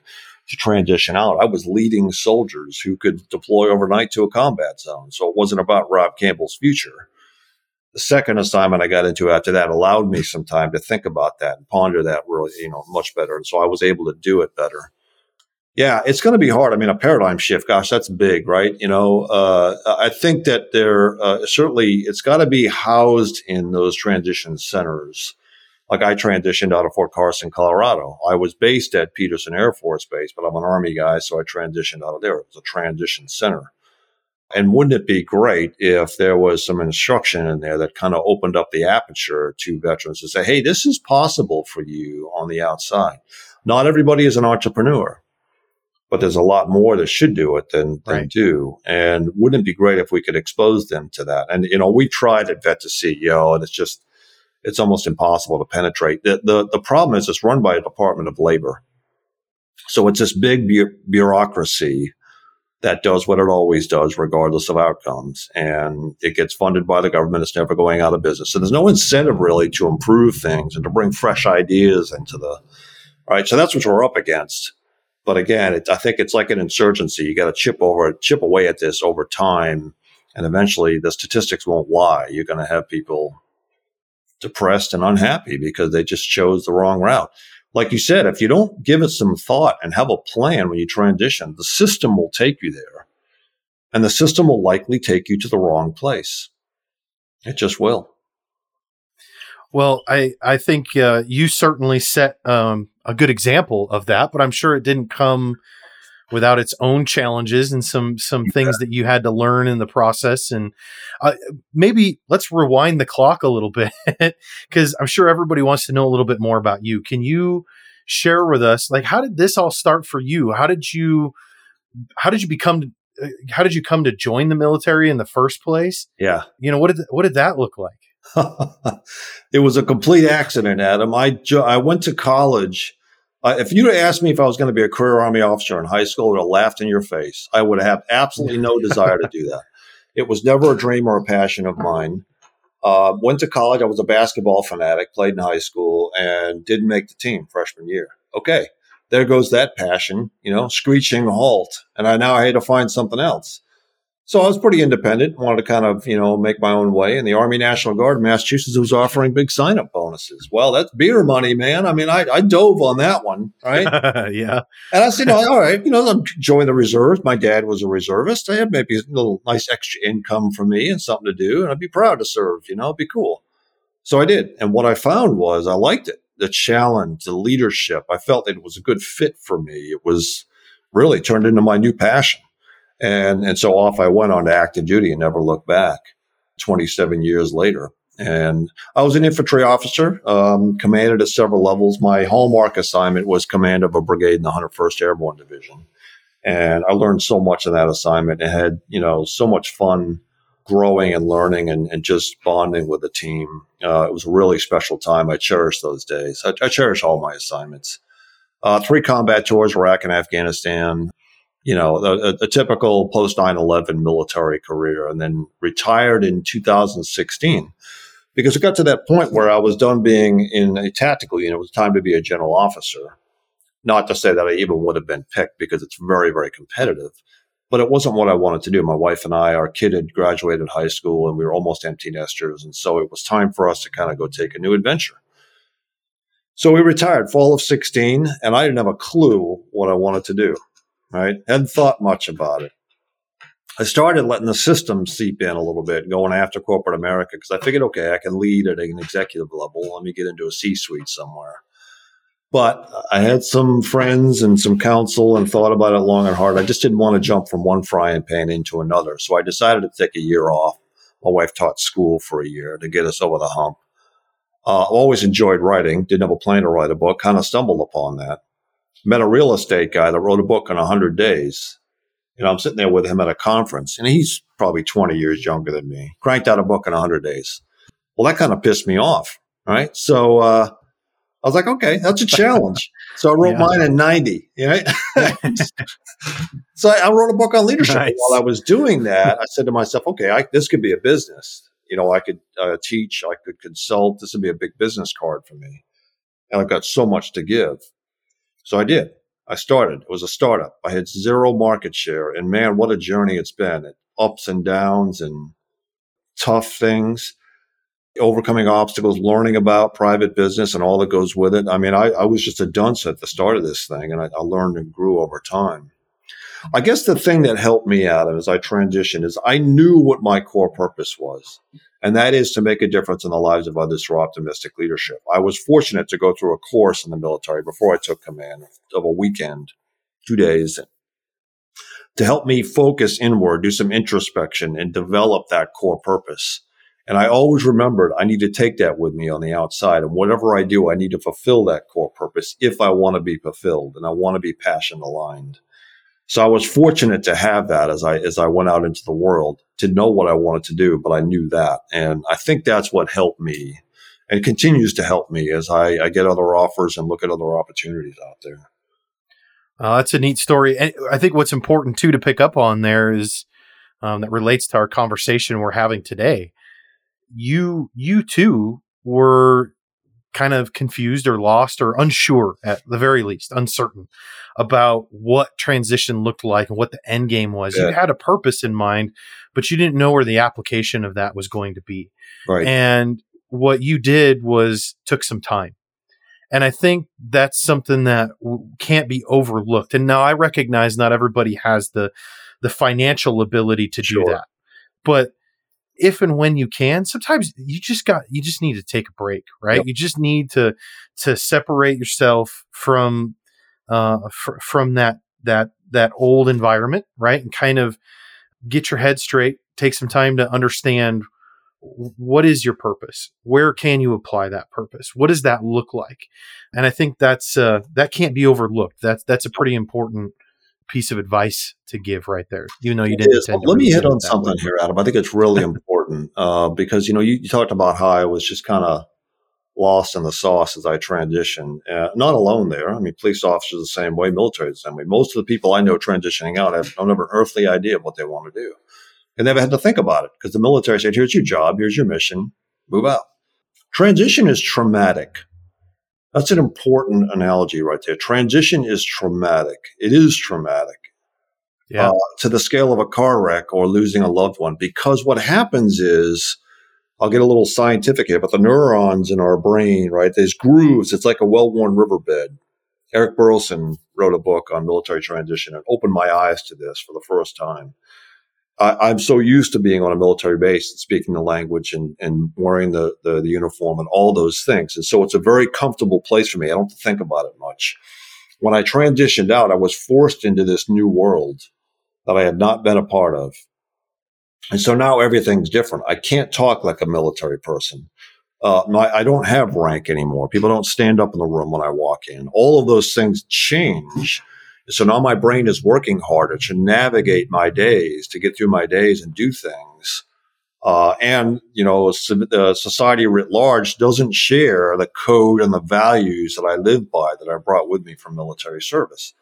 to transition out. I was leading soldiers who could deploy overnight to a combat zone. So it wasn't about Rob Campbell's future. The second assignment I got into after that allowed me some time to think about that and ponder that really, you know, much better. And so I was able to do it better. Yeah, it's going to be hard. I mean, a paradigm shift, gosh, that's big, right? You know, uh, I think that there uh, certainly it's got to be housed in those transition centers like I transitioned out of Fort Carson, Colorado. I was based at Peterson Air Force Base, but I'm an Army guy, so I transitioned out of there. It was a transition center. And wouldn't it be great if there was some instruction in there that kind of opened up the aperture to veterans to say, hey, this is possible for you on the outside? Not everybody is an entrepreneur, but there's a lot more that should do it than, than right. do. And wouldn't it be great if we could expose them to that? And, you know, we tried at Vet to CEO, and it's just, it's almost impossible to penetrate. The, the, the problem is it's run by a Department of Labor. So it's this big bu- bureaucracy that does what it always does, regardless of outcomes. And it gets funded by the government. It's never going out of business. So there's no incentive really to improve things and to bring fresh ideas into the, right? So that's what we're up against. But again, it, I think it's like an insurgency. You got to chip over, chip away at this over time. And eventually the statistics won't lie. You're going to have people depressed and unhappy because they just chose the wrong route. Like you said, if you don't give it some thought and have a plan when you transition, the system will take you there. And the system will likely take you to the wrong place. It just will. Well, I, I think uh, you certainly set um, a good example of that, but I'm sure it didn't come without its own challenges and some some yeah. things that you had to learn in the process. And uh, maybe let's rewind the clock a little (laughs) bit because i'm sure everybody wants to know a little bit more about you. Can you share with us like how did this all start for you? How did you how did you become uh, how did you come to join the military in the first place? Yeah. You know what did what did that look like? (laughs) It was a complete accident adam. I jo- i went to college uh, if you'd asked me if I was going to be a career Army officer in high school, I would have laughed in your face. I would have absolutely no (laughs) desire to do that. It was never a dream or a passion of mine. Uh, went to college. I was a basketball fanatic, played in high school, and didn't make the team freshman year. Okay, there goes that passion, you know, screeching halt. And I now I had to find something else. So I was pretty independent, wanted to kind of, you know, make my own way. And the Army National Guard in Massachusetts was offering big sign up bonuses. Well, that's beer money, man. I mean, I, I dove on that one, right? (laughs) yeah. And I said, all right, you know, I'm joining the reserves. My dad was a reservist. I had maybe a little nice extra income for me and something to do. And I'd be proud to serve, you know, it'd be cool. So I did. And what I found was I liked it the challenge, the leadership. I felt it was a good fit for me. It was really turned into my new passion. And, and so off I went on to active duty and never looked back 27 years later. And I was an infantry officer, um, commanded at several levels. My hallmark assignment was command of a brigade in the 101st Airborne Division. And I learned so much in that assignment and had, you know, so much fun growing and learning and, and just bonding with the team. Uh, it was a really special time. I cherish those days. I, I cherish all my assignments. Uh, three combat tours, Iraq and Afghanistan, you know, a, a typical post 9 11 military career, and then retired in 2016 because it got to that point where I was done being in a tactical unit. It was time to be a general officer. Not to say that I even would have been picked because it's very, very competitive, but it wasn't what I wanted to do. My wife and I, our kid had graduated high school and we were almost empty nesters. And so it was time for us to kind of go take a new adventure. So we retired fall of 16 and I didn't have a clue what I wanted to do right? Hadn't thought much about it. I started letting the system seep in a little bit, going after corporate America because I figured, okay, I can lead at an executive level. Let me get into a C suite somewhere. But I had some friends and some counsel and thought about it long and hard. I just didn't want to jump from one frying pan into another. So I decided to take a year off. My wife taught school for a year to get us over the hump. Uh, always enjoyed writing, didn't have a plan to write a book, kind of stumbled upon that met a real estate guy that wrote a book in 100 days. You know, I'm sitting there with him at a conference, and he's probably 20 years younger than me. Cranked out a book in 100 days. Well, that kind of pissed me off, right? So uh, I was like, okay, that's a challenge. so I wrote yeah. mine in 90. Right? (laughs) so I, wrote a book on leadership. Nice. While I was doing that, I said to myself, okay, I, this could be a business. You know, I could uh, teach, I could consult. This would be a big business card for me. And I've got so much to give. So I did. I started. It was a startup. I had zero market share. And man, what a journey it's been. Ups and downs and tough things, overcoming obstacles, learning about private business and all that goes with it. I mean, I, I was just a dunce at the start of this thing and I, I learned and grew over time. I guess the thing that helped me out as I transitioned is I knew what my core purpose was and that is to make a difference in the lives of others through optimistic leadership. I was fortunate to go through a course in the military before I took command of a weekend, two days, to help me focus inward, do some introspection, and develop that core purpose. And I always remembered I need to take that with me on the outside. And whatever I do, I need to fulfill that core purpose if I want to be fulfilled and I want to be passion aligned. So I was fortunate to have that as I as I went out into the world to know what I wanted to do, but I knew that, and I think that's what helped me, and continues to help me as I, I get other offers and look at other opportunities out there. Uh, that's a neat story, I think what's important too to pick up on there is um, that relates to our conversation we're having today. You you too were kind of confused or lost or unsure at the very least, uncertain about what transition looked like and what the end game was. Yeah. You had a purpose in mind, but you didn't know where the application of that was going to be. Right. And what you did was took some time. And I think that's something that w- can't be overlooked. And now I recognize not everybody has the the financial ability to do that. But if and when you can, sometimes you just got you just need to take a break, right? Yep. You just need to to separate yourself from uh fr- from that that that old environment, right? And kind of get your head straight, take some time to understand what is your purpose where can you apply that purpose what does that look like and i think that's uh, that can't be overlooked that's that's a pretty important piece of advice to give right there you know you didn't let me hit on something way. here adam i think it's really important (laughs) uh, because you know you, you, talked about how i was just kind of lost in the sauce as i transitioned uh, not alone there i mean police officers the same way military the same way most of the people i know transitioning out have an earthly idea of what they want to do and never had to think about it because the military said, here's your job, here's your mission, move out. Transition is traumatic. That's an important analogy right there. Transition is traumatic. It is traumatic. Yeah. Uh, to the scale of a car wreck or losing a loved one. Because what happens is, I'll get a little scientific here, but the neurons in our brain, right? There's grooves. It's like a well worn riverbed. Eric Burleson wrote a book on military transition and opened my eyes to this for the first time. I, am so used to being on a military base and speaking the language and, and wearing the, the, the, uniform and all those things. And so it's a very comfortable place for me. I don't think about it much. When I transitioned out, I was forced into this new world that I had not been a part of. And so now everything's different. I can't talk like a military person. Uh, I don't have rank anymore. People don't stand up in the room when I walk in. All of those things change so now my brain is working harder to navigate my days, to get through my days and do things. Uh, and, you know, the society writ large doesn't share the code and the values that I live by that I brought with me from military service.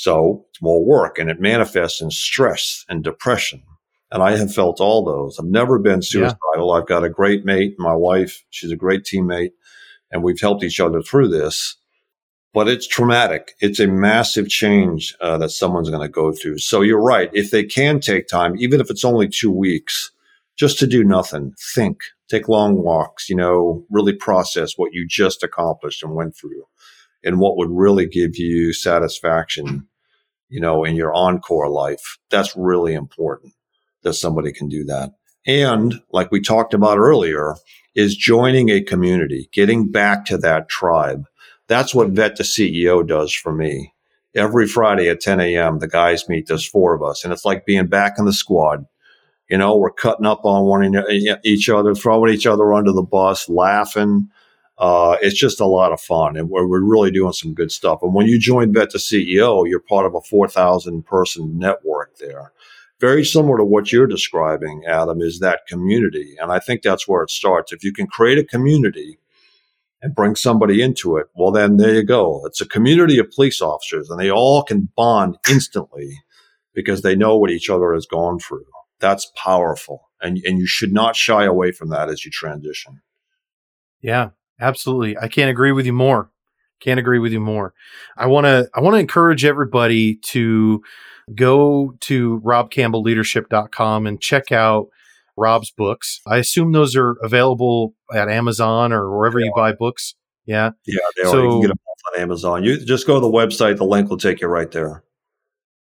So it's more work and it manifests in stress and depression. And I have felt all those. I've never been suicidal. Yeah. I've got a great mate, my wife. She's a great teammate and we've helped each other through this but it's traumatic. It's a massive change uh, that someone's going to go through. So you're right. If they can take time, even if it's only two weeks, just to do nothing, think, take long walks, you know, really process what you just accomplished and went through and what would really give you satisfaction, you know, in your encore life. That's really important that somebody can do that. And like we talked about earlier, is joining a community, getting back to that tribe that's what Vet to CEO does for me. Every Friday at 10 a.m., the guys meet. There's four of us, and it's like being back in the squad. You know, we're cutting up on one each other, throwing each other under the bus, laughing. Uh, it's just a lot of fun, and we're, we're really doing some good stuff. And when you join Vet to CEO, you're part of a 4,000 person network there. Very similar to what you're describing, Adam, is that community. And I think that's where it starts. If you can create a community and bring somebody into it, well, then there you go. It's a community of police officers and they all can bond instantly because they know what each other has gone through. That's powerful. And, and you should not shy away from that as you transition. Yeah, absolutely. I can't agree with you more. Can't agree with you more. I want to, I want to encourage everybody to go to robcampbellleadership.com and check out Rob's books. I assume those are available at Amazon or wherever you buy books. Yeah. Yeah, they so, are. You can get them on Amazon. You just go to the website, the link will take you right there.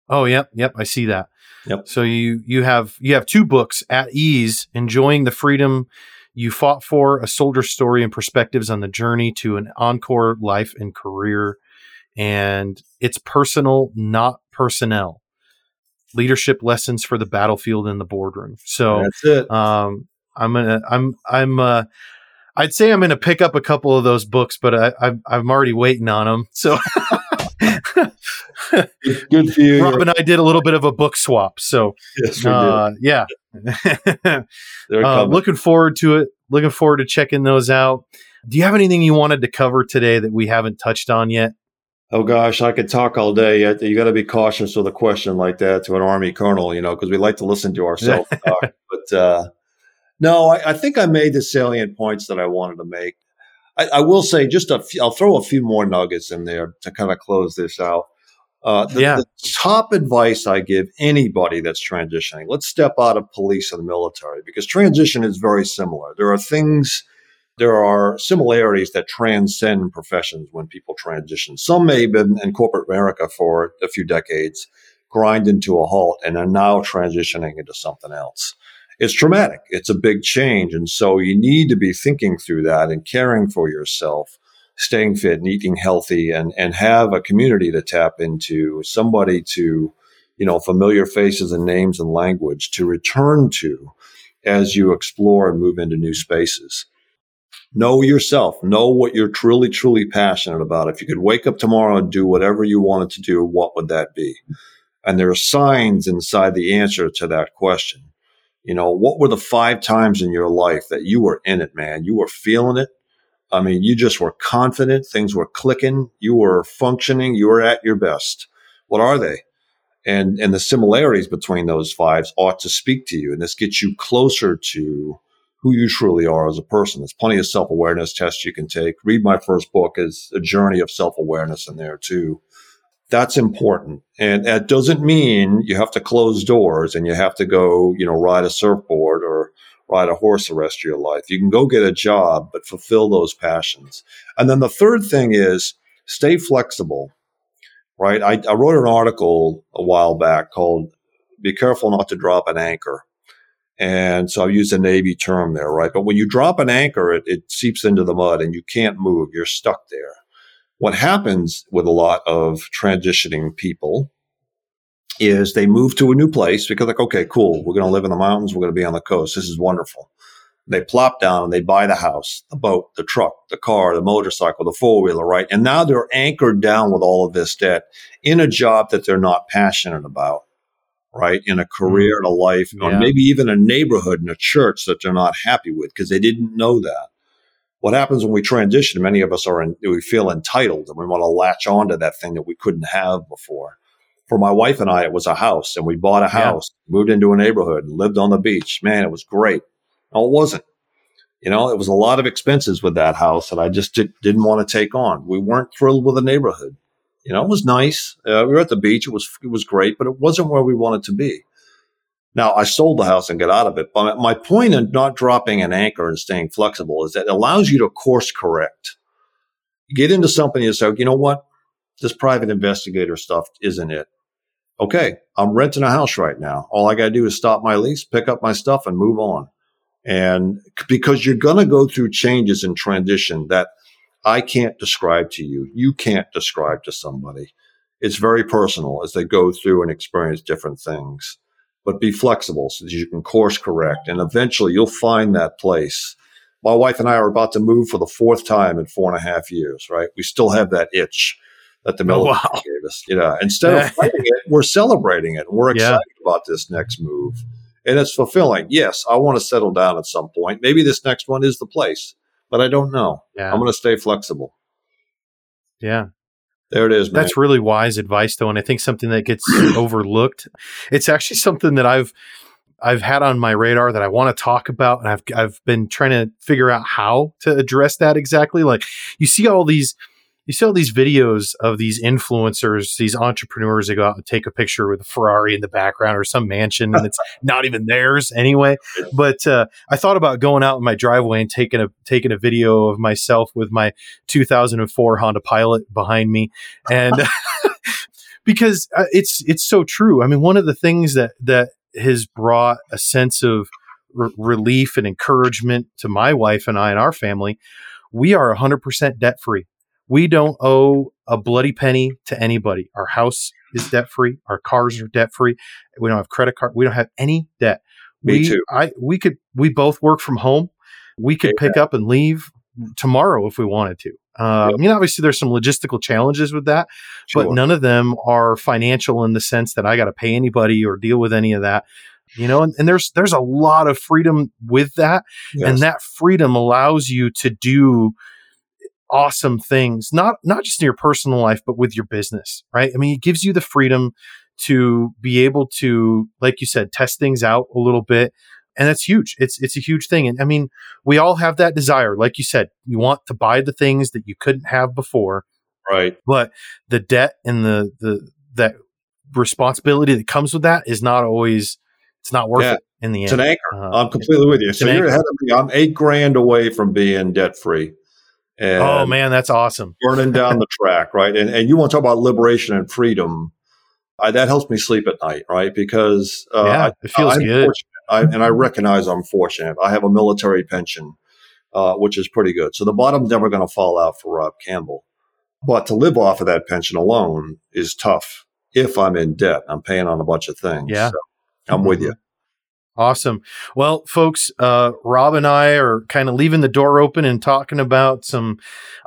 Oh, yep, yep, I see that. Yep. So you you have you have two books at ease, enjoying the freedom you fought for, a soldier story and perspectives on the journey to an encore life and career. And it's personal, not personnel leadership lessons for the battlefield and the boardroom. So that's it. Um, I'm gonna, I'm, I'm, uh, I'd say I'm gonna pick up a couple of those books, but I, I I'm already waiting on them. So (laughs) good for you. Rob and I did a little bit of a book swap. So yes, uh, yeah. (laughs) uh, looking forward to it. Looking forward to checking those out. Do you have anything you wanted to cover today that we haven't touched on yet? Oh gosh, I could talk all day. You got to be cautious with a question like that to an army colonel, you know, because we like to listen to ourselves talk. (laughs) But uh, no, I, I, think I made the salient points that I wanted to make. I, I will say just a few, I'll throw a few more nuggets in there to kind of close this out. Uh, the, yeah. the top advice I give anybody that's transitioning, let's step out of police and the military because transition is very similar. There are things there are similarities that transcend professions when people transition. Some may have been in corporate America for a few decades, grind into a halt, and are now transitioning into something else. It's traumatic. It's a big change. And so you need to be thinking through that and caring for yourself, staying fit and eating healthy and, and have a community to tap into, somebody to, you know, familiar faces and names and language to return to as you explore and move into new spaces. Know yourself. Know what you're truly, truly passionate about. If you could wake up tomorrow and do whatever you wanted to do, what would that be? And there are signs inside the answer to that question. You know, what were the five times in your life that you were in it, man? You were feeling it. I mean, you just were confident. Things were clicking. You were functioning. You were at your best. What are they? And, and the similarities between those fives ought to speak to you. And this gets you closer to who you truly are as a person. There's plenty of self awareness tests you can take. Read my first book is a journey of self awareness in there too. That's important. And that doesn't mean you have to close doors and you have to go, you know, ride a surfboard or ride a horse the rest of your life. You can go get a job, but fulfill those passions. And then the third thing is stay flexible, right? I, I wrote an article a while back called Be Careful Not to Drop an Anchor and so I've used a Navy term there, right? But when you drop an anchor, it, it seeps into the mud and you can't move. You're stuck there. What happens with a lot of transitioning people is they move to a new place because like, okay, cool. We're going to live in the mountains. We're going to be on the coast. This is wonderful. They plop down and they buy the house, the boat, the truck, the car, the motorcycle, the four wheeler, right? And now they're anchored down with all of this debt in a job that they're not passionate about right? In a hmm. career, in a life, yeah. or maybe even a neighborhood in a church that they're not happy with because they didn't know that. What happens when we transition? Many of us are in, we feel entitled and we want to latch onto that thing that we couldn't have before. For my wife and I, it was a house, and we bought a house, yeah. moved into a neighborhood, lived on the beach. Man, it was great. No, it wasn't. You know, it was a lot of expenses with that house that I just did, didn't want to take on. We weren't thrilled with the neighborhood. You know, it was nice. Uh, we were at the beach. It was it was great, but it wasn't where we wanted to be. Now, I sold the house and got out of it. But my point in not dropping an anchor and staying flexible is that it allows you to course correct. You get into something and you say, you know what? This private investigator stuff isn't it. Okay, I'm renting a house right now. All I got to do is stop my lease, pick up my stuff, and move on. And because you're going to go through changes and transition that – I can't describe to you. You can't describe to somebody. It's very personal as they go through and experience different things. But be flexible so that you can course correct. And eventually you'll find that place. My wife and I are about to move for the fourth time in four and a half years, right? We still have that itch that the oh, military oh, wow. gave us. You know, instead of (laughs) fighting it, we're celebrating it. We're excited yeah. about this next move. And it's fulfilling. Yes, I want to settle down at some point. Maybe this next one is the place but I don't know. Yeah. I'm going to stay flexible. Yeah. There it is. Man. That's really wise advice, though, and I think something that gets (clears throat) overlooked. It's actually something that I've I've had on my radar that I want to talk about, and I've I've been trying to figure out how to address that exactly. Like you see all these you see all these videos of these influencers, these entrepreneurs that go out and take a picture with a Ferrari in the background or some mansion (laughs) and it's not even theirs anyway. But uh, I thought about going out in my driveway and taking a taking a video of myself with my 2004 Honda Pilot behind me, and (laughs) because uh, it's it's so true. I mean, one of the things that that has brought a sense of r- relief and encouragement to my wife and I and our family, we are 100% debt free we don't owe a bloody penny to anybody. Our house is debt free. Our cars are debt free. We don't have credit card. We don't have any debt. Me we, too. I we could we both work from home. We could yeah. pick up and leave tomorrow if we wanted to. Uh, yep. I mean, obviously, there's some logistical challenges with that, sure. but none of them are financial in the sense that I got to pay anybody or deal with any of that. You know, and, and there's there's a lot of freedom with that, yes. and that freedom allows you to do awesome things, not not just in your personal life, but with your business, right? I mean, it gives you the freedom to be able to, like you said, test things out a little bit. And that's huge. It's it's a huge thing. And I mean, we all have that desire. Like you said, you want to buy the things that you couldn't have before. Right. But the debt and the the that responsibility that comes with that is not always it's not worth yeah. it in the end. It's an anchor. Uh, I'm completely with you. So you're ahead of me. I'm eight grand away from being debt free oh man, that's awesome. burning down the track, right? And and you want to talk about liberation and freedom. I, that helps me sleep at night, right? Because uh, yeah, it feels I, good. I, and I recognize I'm fortunate. I have a military pension, uh, which is pretty good. So the bottom's never going to fall out for Rob Campbell. But to live off of that pension alone is tough if I'm in debt. I'm paying on a bunch of things. Yeah. So I'm with you. Awesome. Well, folks, uh, Rob and I are kind of leaving the door open and talking about some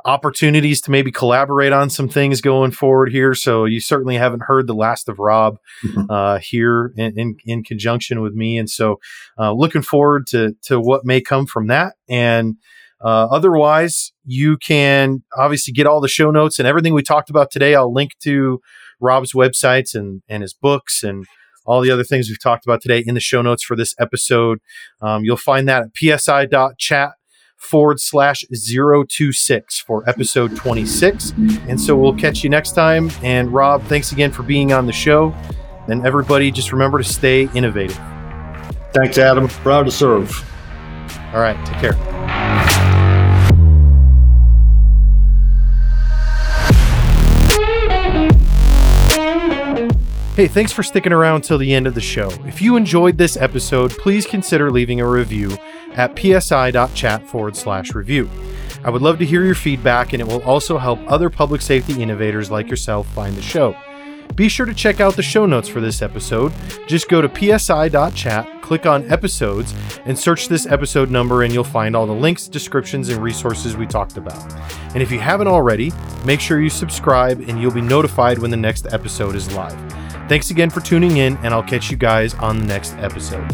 opportunities to maybe collaborate on some things going forward here. So you certainly haven't heard the last of Rob uh, here in, in, in conjunction with me, and so uh, looking forward to to what may come from that. And uh, otherwise, you can obviously get all the show notes and everything we talked about today. I'll link to Rob's websites and and his books and all the other things we've talked about today in the show notes for this episode. Um, you'll find that at psi.chat forward slash 026 for episode 26. And so we'll catch you next time. And Rob, thanks again for being on the show. And everybody, just remember to stay innovative. Thanks, Adam. Proud to serve. All right. Take care. Hey, thanks for sticking around till the end of the show. If you enjoyed this episode, please consider leaving a review at psi.chat forward slash review. I would love to hear your feedback, and it will also help other public safety innovators like yourself find the show. Be sure to check out the show notes for this episode. Just go to psi.chat, click on episodes, and search this episode number, and you'll find all the links, descriptions, and resources we talked about. And if you haven't already, make sure you subscribe, and you'll be notified when the next episode is live. Thanks again for tuning in, and I'll catch you guys on the next episode.